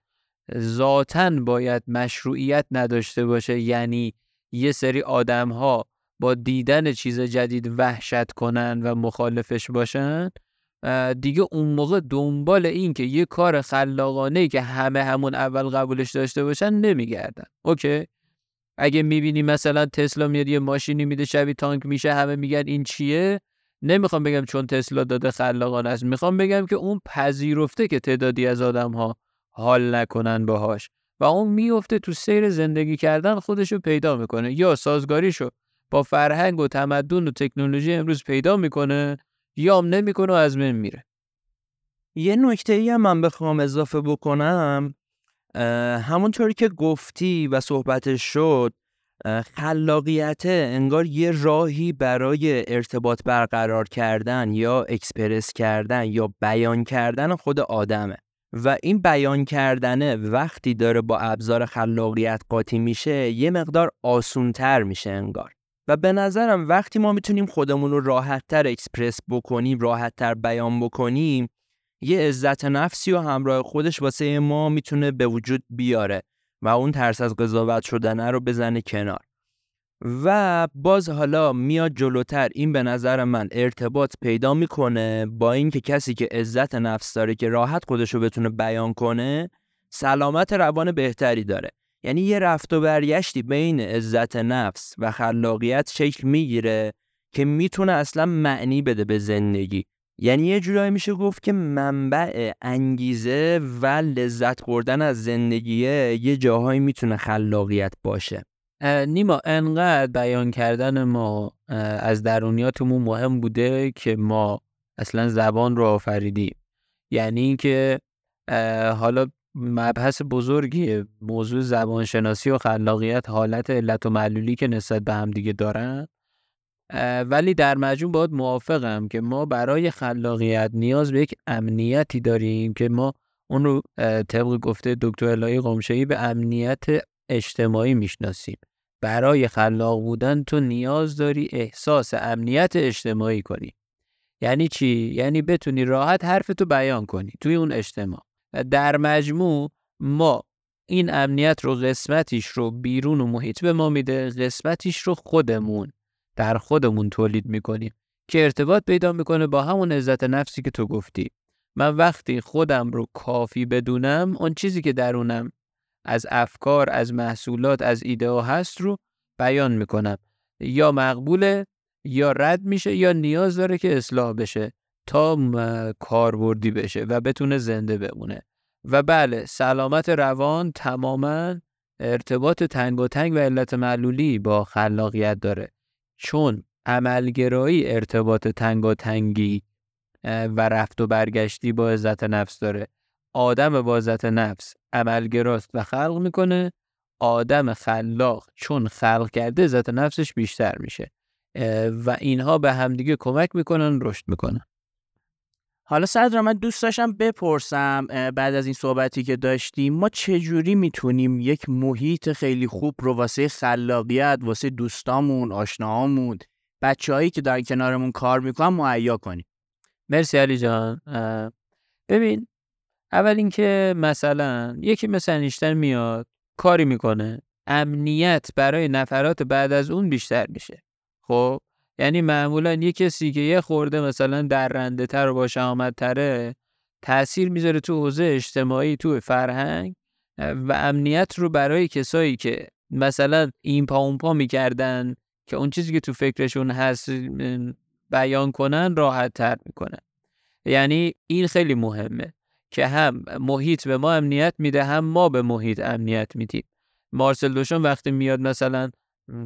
Speaker 4: ذاتا باید مشروعیت نداشته باشه. یعنی یه سری آدم ها با دیدن چیز جدید وحشت کنن و مخالفش باشن. دیگه اون موقع دنبال این که یه کار خلاقانه که همه همون اول قبولش داشته باشن نمیگردن. اوکی؟ اگه می‌بینی مثلا تسلا میاد یه ماشینی میده شبیه تانک میشه همه میگن این چیه؟ نمی‌خوام بگم چون تسلا داده خلاقانه است. می‌خوام بگم که اون پذیرفته که تعدادی از آدم ها حال نکنن باهاش و اون میفته تو سیر زندگی کردن خودشو پیدا می‌کنه. یا سازگاریشو با فرهنگ و تمدن و تکنولوژی امروز پیدا می‌کنه یا هم نمی‌کنه از من میره.
Speaker 1: یه نکته ای هم من بخوام اضافه بکنم همونطوری که گفتی و صحبتش شد خلاقیت انگار یه راهی برای ارتباط برقرار کردن یا اکسپرس کردن یا بیان کردن خود آدمه. و این بیان کردنه وقتی داره با ابزار خلاقیت قاطی میشه یه مقدار آسونتر میشه انگار. و به نظرم وقتی ما می‌تونیم خودمون رو راحتتر اکسپرس بکنیم راحتتر بیان بکنیم یه عزت نفسی و همراه خودش واسه ما می‌تونه به وجود بیاره و اون ترس از قضاوت شدنه رو بزنه کنار. و باز حالا میاد جلوتر این به نظر من ارتباط پیدا می‌کنه با اینکه کسی که عزت نفس داره که راحت خودش رو بتونه بیان کنه سلامت روان بهتری داره. یعنی یه رفت و برگشتی بین عزت نفس و خلاقیت شکل می‌گیره که می‌تونه اصلا معنی بده به زندگی. یعنی یه جورایی میشه گفت که منبع انگیزه و لذت بردن از زندگیه یه جاهایی می‌تونه خلاقیت باشه.
Speaker 4: نیما انقدر بیان کردن ما از درونیاتمون مهم بوده که ما اصلا زبان رو آفریدیم. یعنی اینکه حالا مبحث بزرگیه. موضوع زبانشناسی و خلاقیت حالت علت و معلولی که نسبت به هم دیگه دارن. ولی در مجموع باید موافقم که ما برای خلاقیت نیاز به یک امنیتی داریم که ما اون رو طبق گفته دکتر الهی قمشهی به امنیت اجتماعی می‌شناسیم. برای خلاق بودن تو نیاز داری احساس امنیت اجتماعی کنی. یعنی چی؟ یعنی بتونی راحت حرفتو بیان کنی توی اون اجتماع. در مجموع ما این امنیت رو قسمتیش رو بیرون و محیط به ما میده قسمتیش رو خودمون در خودمون تولید می‌کنیم که ارتباط پیدا می‌کنه با همون عزت نفسی که تو گفتی. من وقتی خودم رو کافی بدونم اون چیزی که درونم از افکار از محصولات از ایده ها هست رو بیان می‌کنم. یا مقبوله یا رد میشه یا نیاز داره که اصلاح بشه. تا کاربردی بشه و بتونه زنده بمونه. و بله سلامت روان تماما ارتباط تنگ و تنگ و علت معلولی با خلاقیت داره. چون عملگرایی ارتباط تنگاتنگی و رفت و برگشتی با عزت نفس داره. آدم با عزت نفس عملگراست و خلق می‌کنه. آدم خلاق چون خلق کرده عزت نفسش بیشتر میشه. و اینها به همدیگه کمک می‌کنن رشد می‌کنن.
Speaker 3: حالا صدر من دوست داشتم بپرسم بعد از این صحبتی که داشتیم ما چجوری می‌تونیم یک محیط خیلی خوب رو واسه خلاقیت واسه دوستامون آشناهامون بچههایی که در کنارمون کار می‌کنن مهیا کنیم؟
Speaker 4: مرسی علی جان. ببین اول اینکه مثلا یکی مثل انیشتن میاد کاری می‌کنه امنیت برای نفرات بعد از اون بیشتر میشه. خب؟ یعنی معمولا یه کسی که یه خورده مثلا درنده تر و با تره تاثیر می‌ذاره تو حوزه اجتماعی تو فرهنگ و امنیت رو برای کسایی که مثلا این پا اون پا می‌کردن که اون چیزی که تو فکرشون هست بیان کنن راحت تر یعنی این خیلی مهمه که هم محیط به ما امنیت میده هم ما به محیط امنیت میدیم. مارسل دوشون وقتی میاد مثلا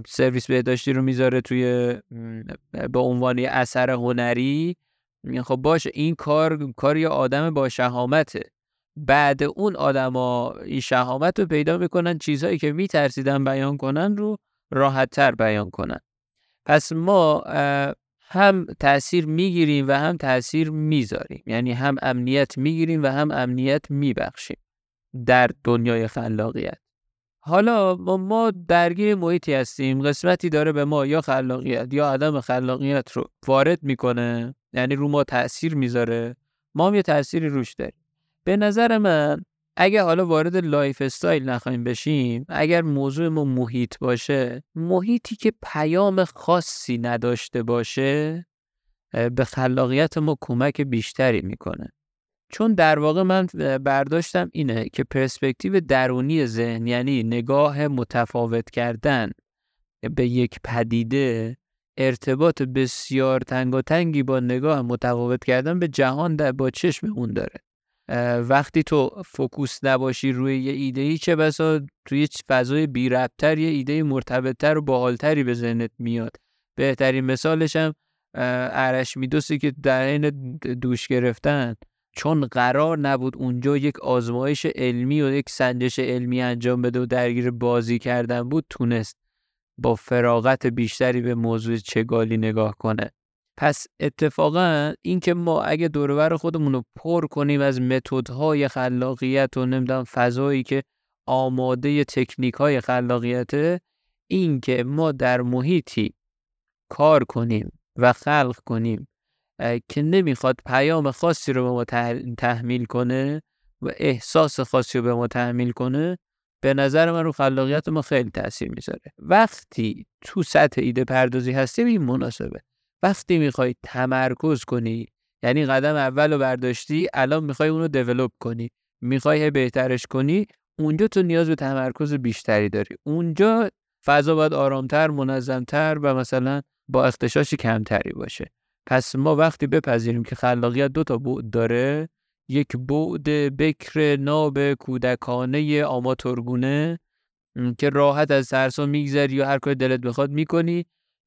Speaker 4: سرویس بهداشتی رو می‌ذاره توی به عنوان اثر هنری. خب باشه این کار کار یه آدم با شهامته. بعد اون آدما این شهامت رو پیدا می‌کنن چیزهایی که میترسیدن بیان کنن رو راحت تر بیان کنن. پس ما هم تاثیر می‌گیریم و هم تاثیر می‌ذاریم. یعنی هم امنیت می‌گیریم و هم امنیت میبخشیم در دنیای خلاقیت. حالا ما درگیر محیطی هستیم. قسمتی داره به ما یا خلاقیت یا عدم خلاقیت رو وارد می‌کنه. یعنی رو ما تاثیر می‌ذاره. ما هم یه تأثیری روش داریم. به نظر من اگه حالا وارد lifestyle نخواهیم بشیم اگر موضوع ما محیط باشه محیطی که پیام خاصی نداشته باشه به خلاقیت ما کمک بیشتری می‌کنه. چون در واقع من برداشتم اینه که پرسپکتیو درونی ذهن یعنی نگاه متفاوت کردن به یک پدیده ارتباط بسیار تنگی با نگاه متفاوت کردن به جهان در با چشممون داره. وقتی تو focus نباشی روی یه ایده ای چه بسا توی فضای بی ربط‌تر یه ایده مرتبطتر و باحالتری به ذهنت میاد. بهترین مثالش هم ارش میدوسی که در این دوش گرفتن چون قرار نبود اونجا یک آزمایش علمی و یک سنجش علمی انجام بده و درگیر بازی کردن بود تونست با فراغت بیشتری به موضوع چگالی نگاه کنه. پس اتفاقا اینکه ما اگه دورور خودمون رو پر کنیم از متدهای خلاقیت و نمی‌دونم فضایی که آماده تکنیک های خلاقیته این که ما در محیطی کار کنیم و خلق کنیم که نمی‌خواد پیام خاصی رو به ما تحمیل کنه و احساس خاصی رو به ما تحمیل کنه به نظر من رو خلاقیت ما خیلی تاثیر می‌ذاره. وقتی تو سطح ایده پردازی هستی این مناسبه. وقتی می‌خوای تمرکز کنی یعنی قدم اول رو برداشتی الان می‌خوای اونو دیولوب کنی. می‌خوای بهترش کنی اونجا تو نیاز به تمرکز بیشتری داری. اونجا فضا باید آرامتر منظمتر و مثلا با اختشاش کمتری باشه. پس ما وقتی بپذیریم که خلاقیت دو تا بعد داره یک بعد بکر ناب کودکانه آماتورگونه که راحت از ترسا میگذری یا هر کاری دلت بخواد می‌کنی.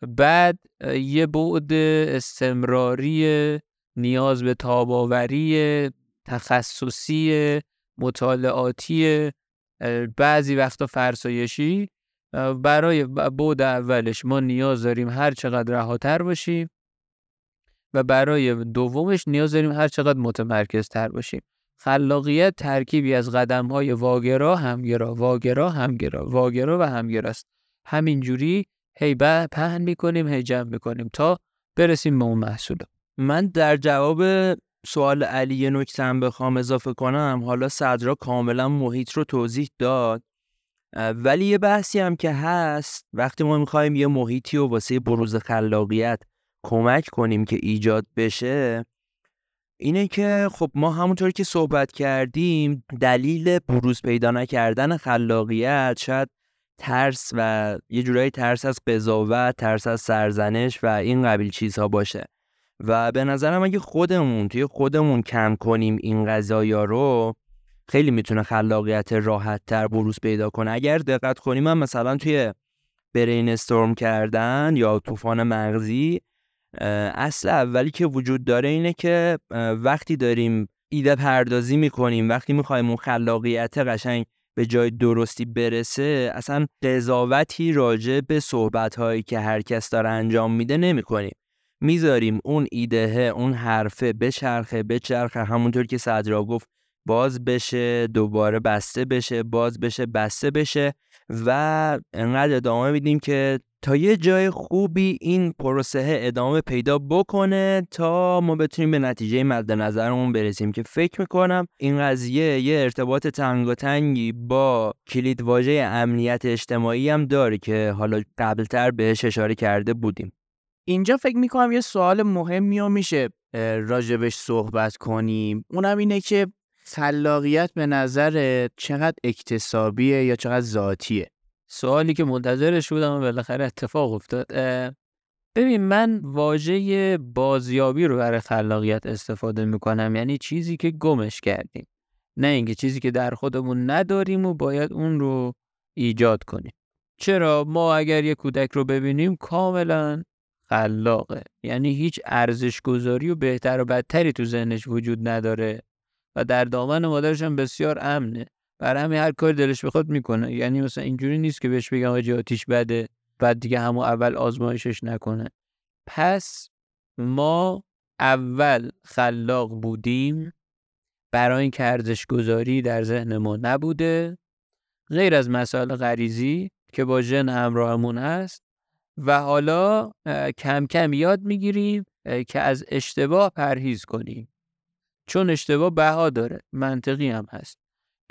Speaker 4: بعد یه بعد استمراری نیاز به تاباوری تخصصی مطالعاتی بعضی وقتا فرسایشی. برای بعد اولش ما نیاز داریم هر چقدر رهاتر باشیم. و برای دومش نیاز داریم هر چقدر متمرکز تر باشیم. خلاقیت ترکیبی از قدم های واگرا همگرا واگرا همگرا واگرا و همگراست همینجوری هی پهن می‌کنیم هی جمع می‌کنیم تا برسیم به اون محصول.
Speaker 1: من در جواب سوال علی یه نکتم بخوام اضافه کنم. حالا صدرا کاملا محیط رو توضیح داد. ولی یه بحثی هم که هست وقتی ما می‌خوایم یه محیطی و واسه بروز خلاقیت کمک کنیم که ایجاد بشه اینه که خب ما همونطور که صحبت کردیم دلیل بروز پیدا نکردن خلاقیت شاید ترس و یه جورایی ترس از قضاوت ترس از سرزنش و این قبیل چیزها باشه. و به نظرم اگه خودمون توی خودمون کم کنیم این قضایا رو خیلی می‌تونه خلاقیت راحت تر بروز پیدا کنه. اگر دقت کنیم من مثلا توی برین استورم کردن یا طوفان مغزی اصل اولی که وجود داره اینه که وقتی داریم ایده پردازی می‌کنیم وقتی می‌خوایم اون خلاقیت قشنگ به جای درستی برسه اصلا قضاوتی راجع به صحبت هایی که هر کس داره انجام میده نمی‌کنیم. می‌ذاریم اون ایده اون حرفه بچرخه بچرخه همونطور که صدرا گفت باز بشه دوباره بسته بشه باز بشه بسته بشه و انقدر ادامه میدیم که تا یه جای خوبی این پروسه ادامه پیدا بکنه تا ما بتونیم به نتیجه مد نظرمون برسیم که فکر می‌کنم این قضیه یه ارتباط تنگی با کلید واژه امنیت اجتماعی هم داره که حالا قبلتر بهش اشاره کرده بودیم.
Speaker 3: اینجا فکر می‌کنم یه سوال مهمی میشه راجبش صحبت کنیم. اونم اینه که خلاقیت به نظر چقدر اکتسابیه یا چقدر ذاتیه؟
Speaker 4: سوالی که منتظرش بودم و بالاخره اتفاق افتاد ببین من واژه بازیابی رو برای خلاقیت استفاده می‌کنم یعنی چیزی که گمش کردیم. نه اینکه چیزی که در خودمون نداریم و باید اون رو ایجاد کنیم. چرا؟ ما اگر یه کودک رو ببینیم کاملا خلاقه. یعنی هیچ ارزش گذاری و بهتر و بدتری تو ذهنش وجود نداره. و در دامن مادرش هم بسیار امنه. برای همین هر کاری دلش بخواد می‌کنه. یعنی مثلا اینجوری نیست که بهش بگم آجی آتیش بده بعد دیگه همون اول آزمایشش نکنه. پس ما اول خلاق بودیم. برای این ارزش گذاری در ذهن ما نبوده. غیر از مسائل غریزی که با ژن همراهمون هست. و حالا کم کم یاد می‌گیریم که از اشتباه پرهیز کنیم. چون اشتباه بها داره. منطقی هم هست.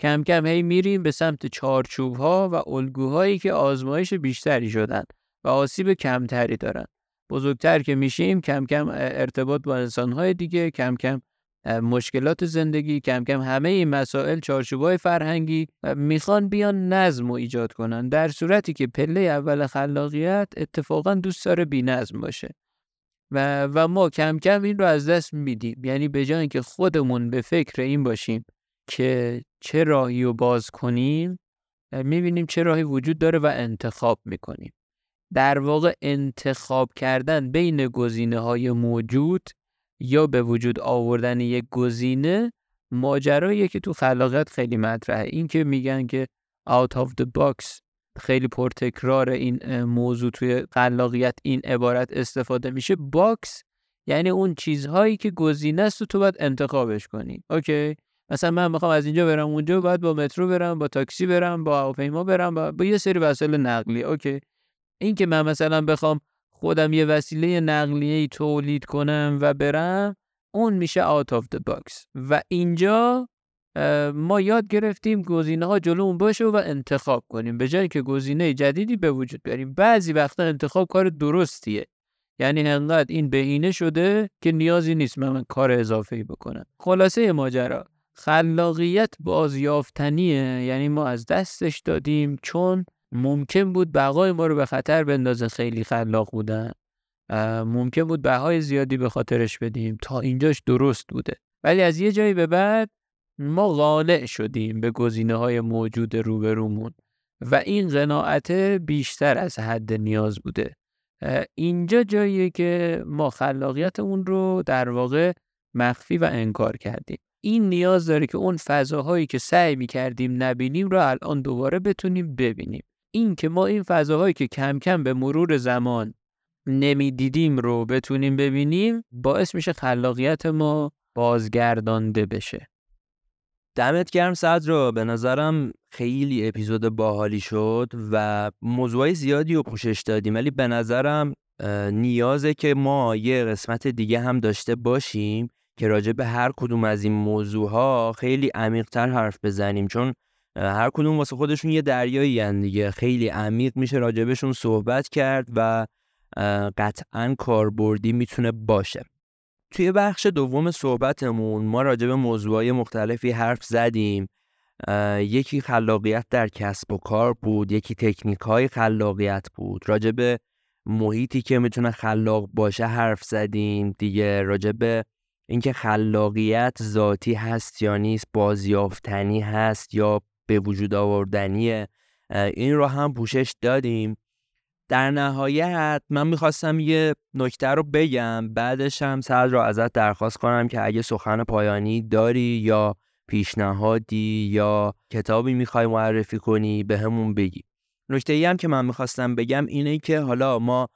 Speaker 4: کم کم هی میریم به سمت چارچوب ها و الگوهایی که آزمایش بیشتری شدن و آسیب کمتری دارن. بزرگتر که میشیم کم کم ارتباط با انسانهای دیگه کم کم مشکلات زندگی کم کم همه این مسائل های فرهنگی می‌خوان بیان نظم و ایجاد کنن. در صورتی که پله اول خلاقیت اتفاقا دوست داره بی نظم باشه. و, و ما کم کم این رو از دست میدیم. یعنی به جای اینکه خودمون به فکر این باشیم که چه راهی رو باز کنیم می‌بینیم چه راهی وجود داره و انتخاب می‌کنیم. در واقع انتخاب کردن بین گزینه های موجود یا به وجود آوردن یک گزینه ماجراییه که تو خلاقیت خیلی مطرحه. این که میگن که out of the box خیلی پرتکرار این موضوع توی خلاقیت این عبارت استفاده میشه. box یعنی اون چیزهایی که گزینه است تو باید انتخابش کنی. okay؟ مثلا من می‌خوام از اینجا برم اونجا باید با مترو برم با تاکسی برم با هواپیما برم با, با یه سری وسایل نقلیه okay؟ این که من مثلا بخوام خودم یه وسیله نقلیه تولید کنم و برم اون میشه out of the box. و اینجا ما یاد گرفتیم گزینه ها جلو باشه و انتخاب کنیم. به جایی که گزینه جدیدی به وجود بیاریم. بعضی وقتا انتخاب کار درستیه. یعنی انقدر این بهینه شده که نیازی نیست من, من کار اضافه ای بکنم. خلاصه ماجرا خلاقیت بازیافتنیه. یعنی ما از دستش دادیم چون ممکن بود بقای ما رو به خطر بندازه. خیلی خلاق بودن. ممکن بود بهای زیادی به خاطرش بدیم. تا اینجاش درست بوده. ولی از یه جایی به بعد ما قانع شدیم به گزینه های موجود روبرومون و این قناعت بیشتر از حد نیاز بوده. اینجا جاییه که ما خلاقیتمون رو در واقع مخفی و انکار کردیم. این نیاز داره که اون فضاهایی که سعی می کردیم نبینیم رو الان دوباره بتونیم ببینیم. این که ما این فضاهایی که کم کم به مرور زمان نمی‌دیدیم رو بتونیم ببینیم باعث میشه خلاقیت ما بازگردانده بشه.
Speaker 1: دمت گرم صدر به نظرم خیلی اپیزود باحالی شد و موضوعی زیادی رو پوشش دادیم ولی به نظرم نیازه که ما یه قسمت دیگه هم داشته باشیم که راجع به هر کدوم از این موضوع ها خیلی عمیقتر حرف بزنیم. چون هر کدوم واسه خودشون یه دریایی دیگه. خیلی عمیق میشه راجبشون صحبت کرد و قطعا کاربردی می‌تونه باشه. توی بخش دوم صحبتمون ما راجع به موضوعهای مختلفی حرف زدیم. یکی خلاقیت در کسب و کار بود یکی تکنیک های خلاقیت بود. راجع به محیطی که می‌تونه خلاق باشه حرف زدیم. دیگه راجع به اینکه خلاقیت ذاتی هست یا نیست بازیافتنی هست یا به وجود آوردنیه این رو هم پوشش دادیم. در نهایت من می‌خواستم یه نکته رو بگم بعدش هم سعد رو ازت درخواست کنم که اگه سخن پایانی داری یا پیشنهادی یا کتابی می‌خوای معرفی کنی به همون بگی. نکته ای هم که من می‌خواستم بگم اینه که حالا ما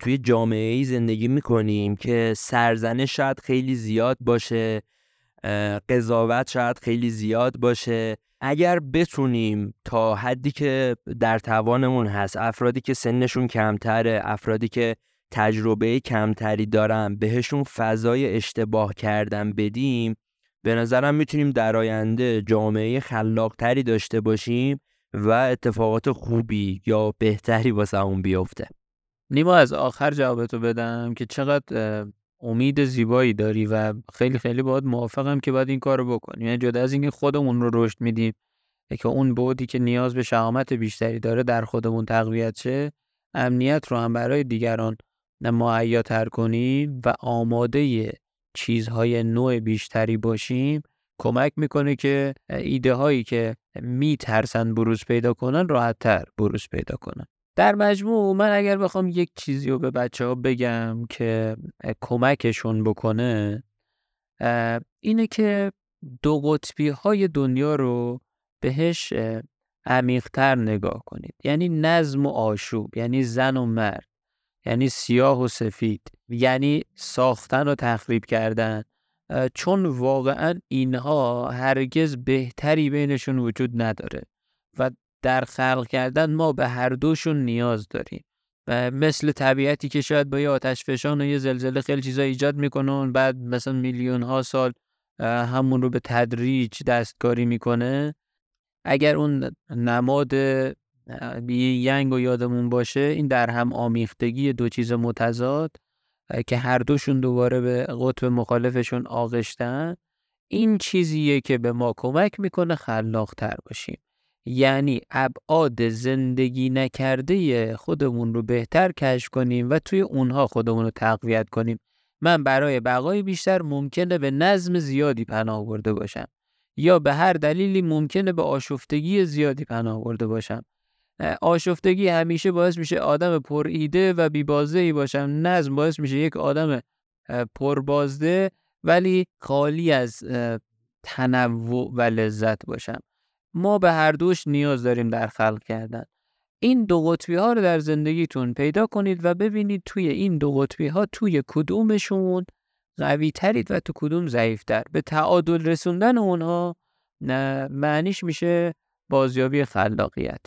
Speaker 1: توی جامعه ای زندگی می‌کنیم که سرزنش شاید خیلی زیاد باشه قضاوت شاید خیلی زیاد باشه. اگر بتونیم تا حدی که در توانمون هست افرادی که سنشون کمتره افرادی که تجربه کمتری دارن بهشون فضای اشتباه کردن بدیم به نظرم می‌تونیم در آینده جامعه خلاقتری داشته باشیم و اتفاقات خوبی یا بهتری واسه اون بیفته.
Speaker 4: نیما از آخر جوابتو بدم که چقدر امید زیبایی داری و خیلی خیلی باید موافقم که باید این کار رو بکنیم یعنی جدا از اینکه خودمون رو رشد میدیم که اون بودی که نیاز به شهامت بیشتری داره در خودمون تقویت شه امنیت رو هم برای دیگران تر کنیم و آماده چیزهای نوع بیشتری باشیم کمک می‌کنه که ایده هایی که میترسن بروز پیدا کنن راحت تر بروز پیدا کنن. در مجموع من اگر بخوام یک چیزی رو به بچه ها بگم که کمکشون بکنه اینه که دو قطبی های دنیا رو بهش عمیقتر نگاه کنید. یعنی نظم و آشوب یعنی زن و مرد یعنی سیاه و سفید یعنی ساختن و تخریب کردن. چون واقعا اینها هرگز بهتری بینشون وجود نداره. و در خلق کردن ما به هر دوشون نیاز داریم و مثل طبیعتی که شاید با یه آتش فشان و یه زلزله خیلی چیزا ایجاد می‌کنه بعد مثلا میلیون ها سال همون رو به تدریج دستکاری می‌کنه. اگر اون نماد ینگ و یادمون باشه این در هم آمیختگی دو چیز متضاد که هر دوشون دوباره به قطب مخالفشون آغشتن این چیزیه که به ما کمک می‌کنه خلاقتر باشیم. یعنی ابعاد زندگی نکرده خودمون رو بهتر کشف کنیم و توی اونها خودمون رو تقویت کنیم. من برای بقای بیشتر ممکنه به نظم زیادی پناه برده باشم یا به هر دلیلی ممکنه به آشفتگی زیادی پناه برده باشم. آشفتگی همیشه باعث میشه آدم پر ایده و بیبازه ای باشم. نظم باعث میشه یک آدم پربازده ولی خالی از تنوع و لذت باشم. ما به هر دوش نیاز داریم در خلق کردن. این دو قطبی ها رو در زندگیتون پیدا کنید و ببینید توی این دو قطبی ها توی کدومشون قوی ترید و تو کدوم ضعیفتر. به تعادل رسوندن اونها معنیش میشه بازیابی خلاقیت.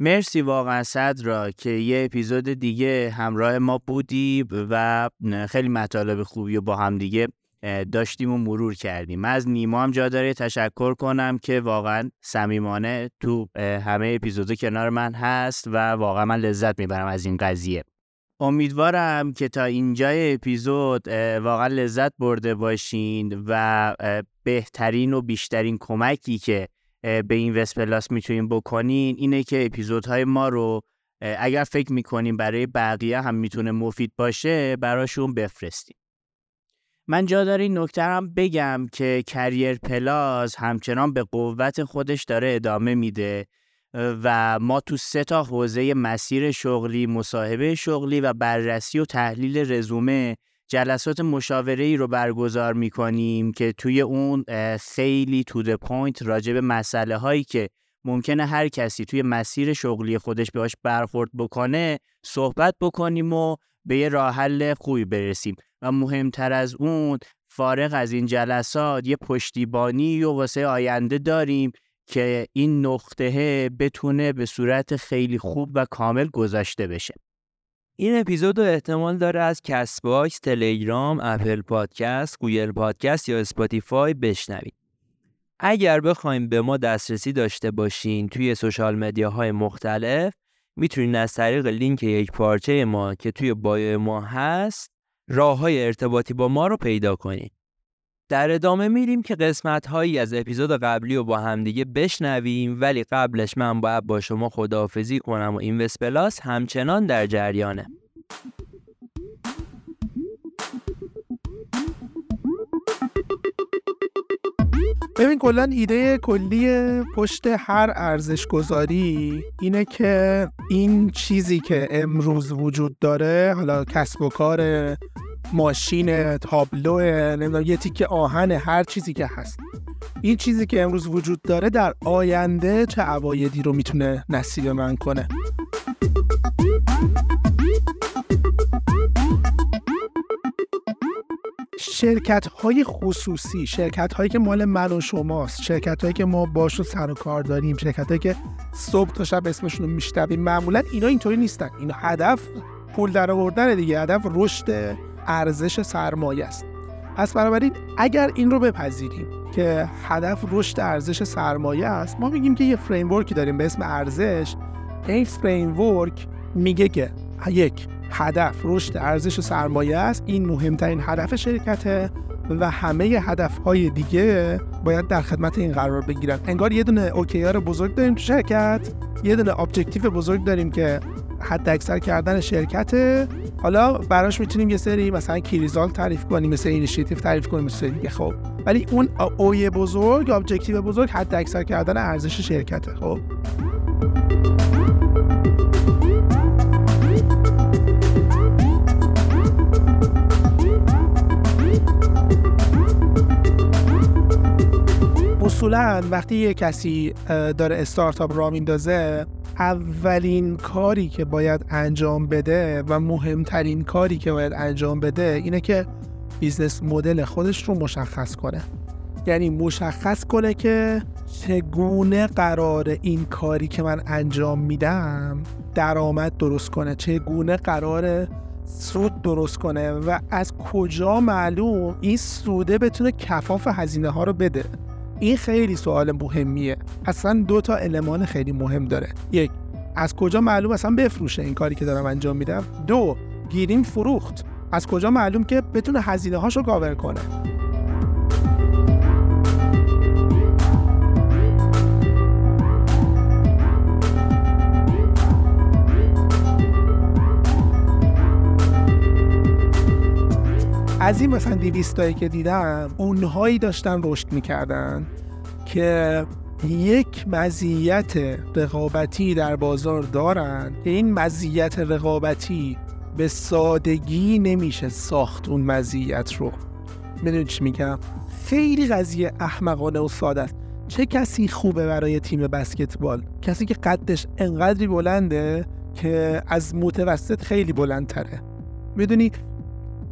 Speaker 3: مرسی واقعا صدرا که یه اپیزود دیگه همراه ما بودی و خیلی مطالب خوبی و با هم دیگه داشتیم و مرور کردیم. من از نیما هم جا داره. تشکر کنم که واقعا صمیمانه تو همه اپیزود کنار من هست و واقعا من لذت می‌برم از این قضیه. امیدوارم که تا اینجای اپیزود واقعا لذت برده باشین و بهترین و بیشترین کمکی که به این وسپلاس می‌تونیم بکنین اینه که اپیزودهای ما رو اگر فکر می‌کنیم برای بقیه هم می‌تونه مفید باشه براشون بفرستیم من جا داره این نکته هم بگم که Career Plus همچنان به قوت خودش داره ادامه میده و ما تو سه تا حوزه مسیر شغلی، مصاحبه شغلی و بررسی و تحلیل رزومه جلسات مشاوره ای رو برگزار می کنیم که توی اون خیلی to the point راجع به مسئله هایی که ممکنه هر کسی توی مسیر شغلی خودش بهش برخورد بکنه صحبت بکنیم و به یه راه حل خوبی برسیم. و مهمتر از اون فارغ از این جلسات یه پشتیبانی و واسه آینده داریم که این نقطه بتونه به صورت خیلی خوب و کامل گذاشته بشه
Speaker 1: این اپیزود رو احتمال داره از Castbox، تلگرام، Apple Podcast، Google Podcast یا Spotify بشنوید. اگر بخوایم به ما دسترسی داشته باشین توی سوشال مدیاهای مختلف می‌تونین از طریق لینک یک پارچه ما که توی بایو ما هست راه های ارتباطی با ما رو پیدا کنید. در ادامه میریم که قسمت هایی از اپیزود قبلی رو با همدیگه بشنویم ولی قبلش من باید با شما خداحافظی کنم و این پلاس همچنان در جریانه
Speaker 5: ببین کلا ایده کلی پشت هر ارزش گذاری اینه که این چیزی که امروز وجود داره حالا کسب و کار ماشین تابلو نمی‌دونم یه تیکه آهن هر چیزی که هست. این چیزی که امروز وجود داره در آینده چه عوایدی رو می‌تونه نصیب من کنه؟ شرکت های خصوصی شرکت هایی که مال من و شماست شرکت هایی که ما باشون سر و کار داریم شرکت هایی که صبح تا شب اسمشون رو میشنویم معمولا اینا اینطوری نیستن. این هدف پول در آوردن دیگه هدف رشد ارزش سرمایه است. پس بنابراین اگر این رو بپذیریم که هدف رشد ارزش سرمایه است ما میگیم که یه فریم داریم به اسم ارزش. این فریم میگه که یک هدف رشد ارزش سرمایه است. این مهمترین هدف شرکته و همه هدف های دیگه باید در خدمت این قرار بگیرن. انگار یه دونه OKR بزرگ داریم تو شرکت یه دونه objective بزرگ داریم که حد اکثر کردن شرکته. حالا براش می‌تونیم یه سری مثلا key result تعریف کنیم مثل اینیشیتیو تعریف کنیم مثل دیگه. خب ولی اون O ی بزرگ objective بزرگ حد اکثر کردن ارزش شرکته. خب. اصولا وقتی یه کسی داره استارتاپ راه میندازه اولین کاری که باید انجام بده و مهمترین کاری که باید انجام بده اینه که business model خودش رو مشخص کنه. یعنی مشخص کنه که چگونه قراره این کاری که من انجام میدم درآمد درست کنه چگونه قراره سود درست کنه و از کجا معلوم این سوده بتونه کفاف هزینه ها رو بده. این خیلی سوال مهمیه. اصلا دو تا المان خیلی مهم داره. یک از کجا معلوم اصلا بفروشه این کاری که دارم انجام میدم؟ دو گیریم فروخت. از کجا معلوم که بتونه هزینه هاشو کاور کنه؟ از این مثلا دیویستایی که دیدم اونهایی داشتن رشد می‌کردن که یک مزیت رقابتی در بازار دارن. که این مزیت رقابتی به سادگی نمیشه ساخت اون مزیت رو. می‌دونی چی میگم؟ خیلی قضیه احمقانه و ساده است. چه کسی خوبه برای تیم بسکتبال؟ کسی که قدش انقدری بلنده که از متوسط خیلی بلندتره. می‌دونی؟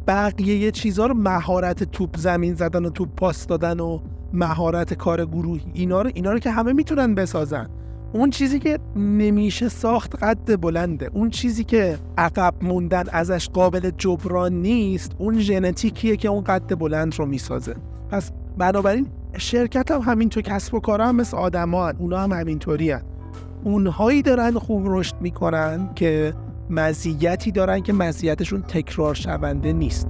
Speaker 5: بقیه چیزها رو مهارت توپ زمین زدن و توپ پاس دادن و مهارت کار گروهی اینا رو اینا رو که همه می‌تونن بسازن. اون چیزی که نمیشه ساخت قد بلنده. اون چیزی که عقب موندن ازش قابل جبران نیست اون ژنتیکیه که اون قد بلند رو می‌سازه. پس بنابراین شرکت هم همینطور کسب و کار هم مثل آدمان اونا هم همینطوری هن. اونهایی دارن خوب رشد می‌کنن که مزیتی دارن که مزیتشون تکرار شونده نیست.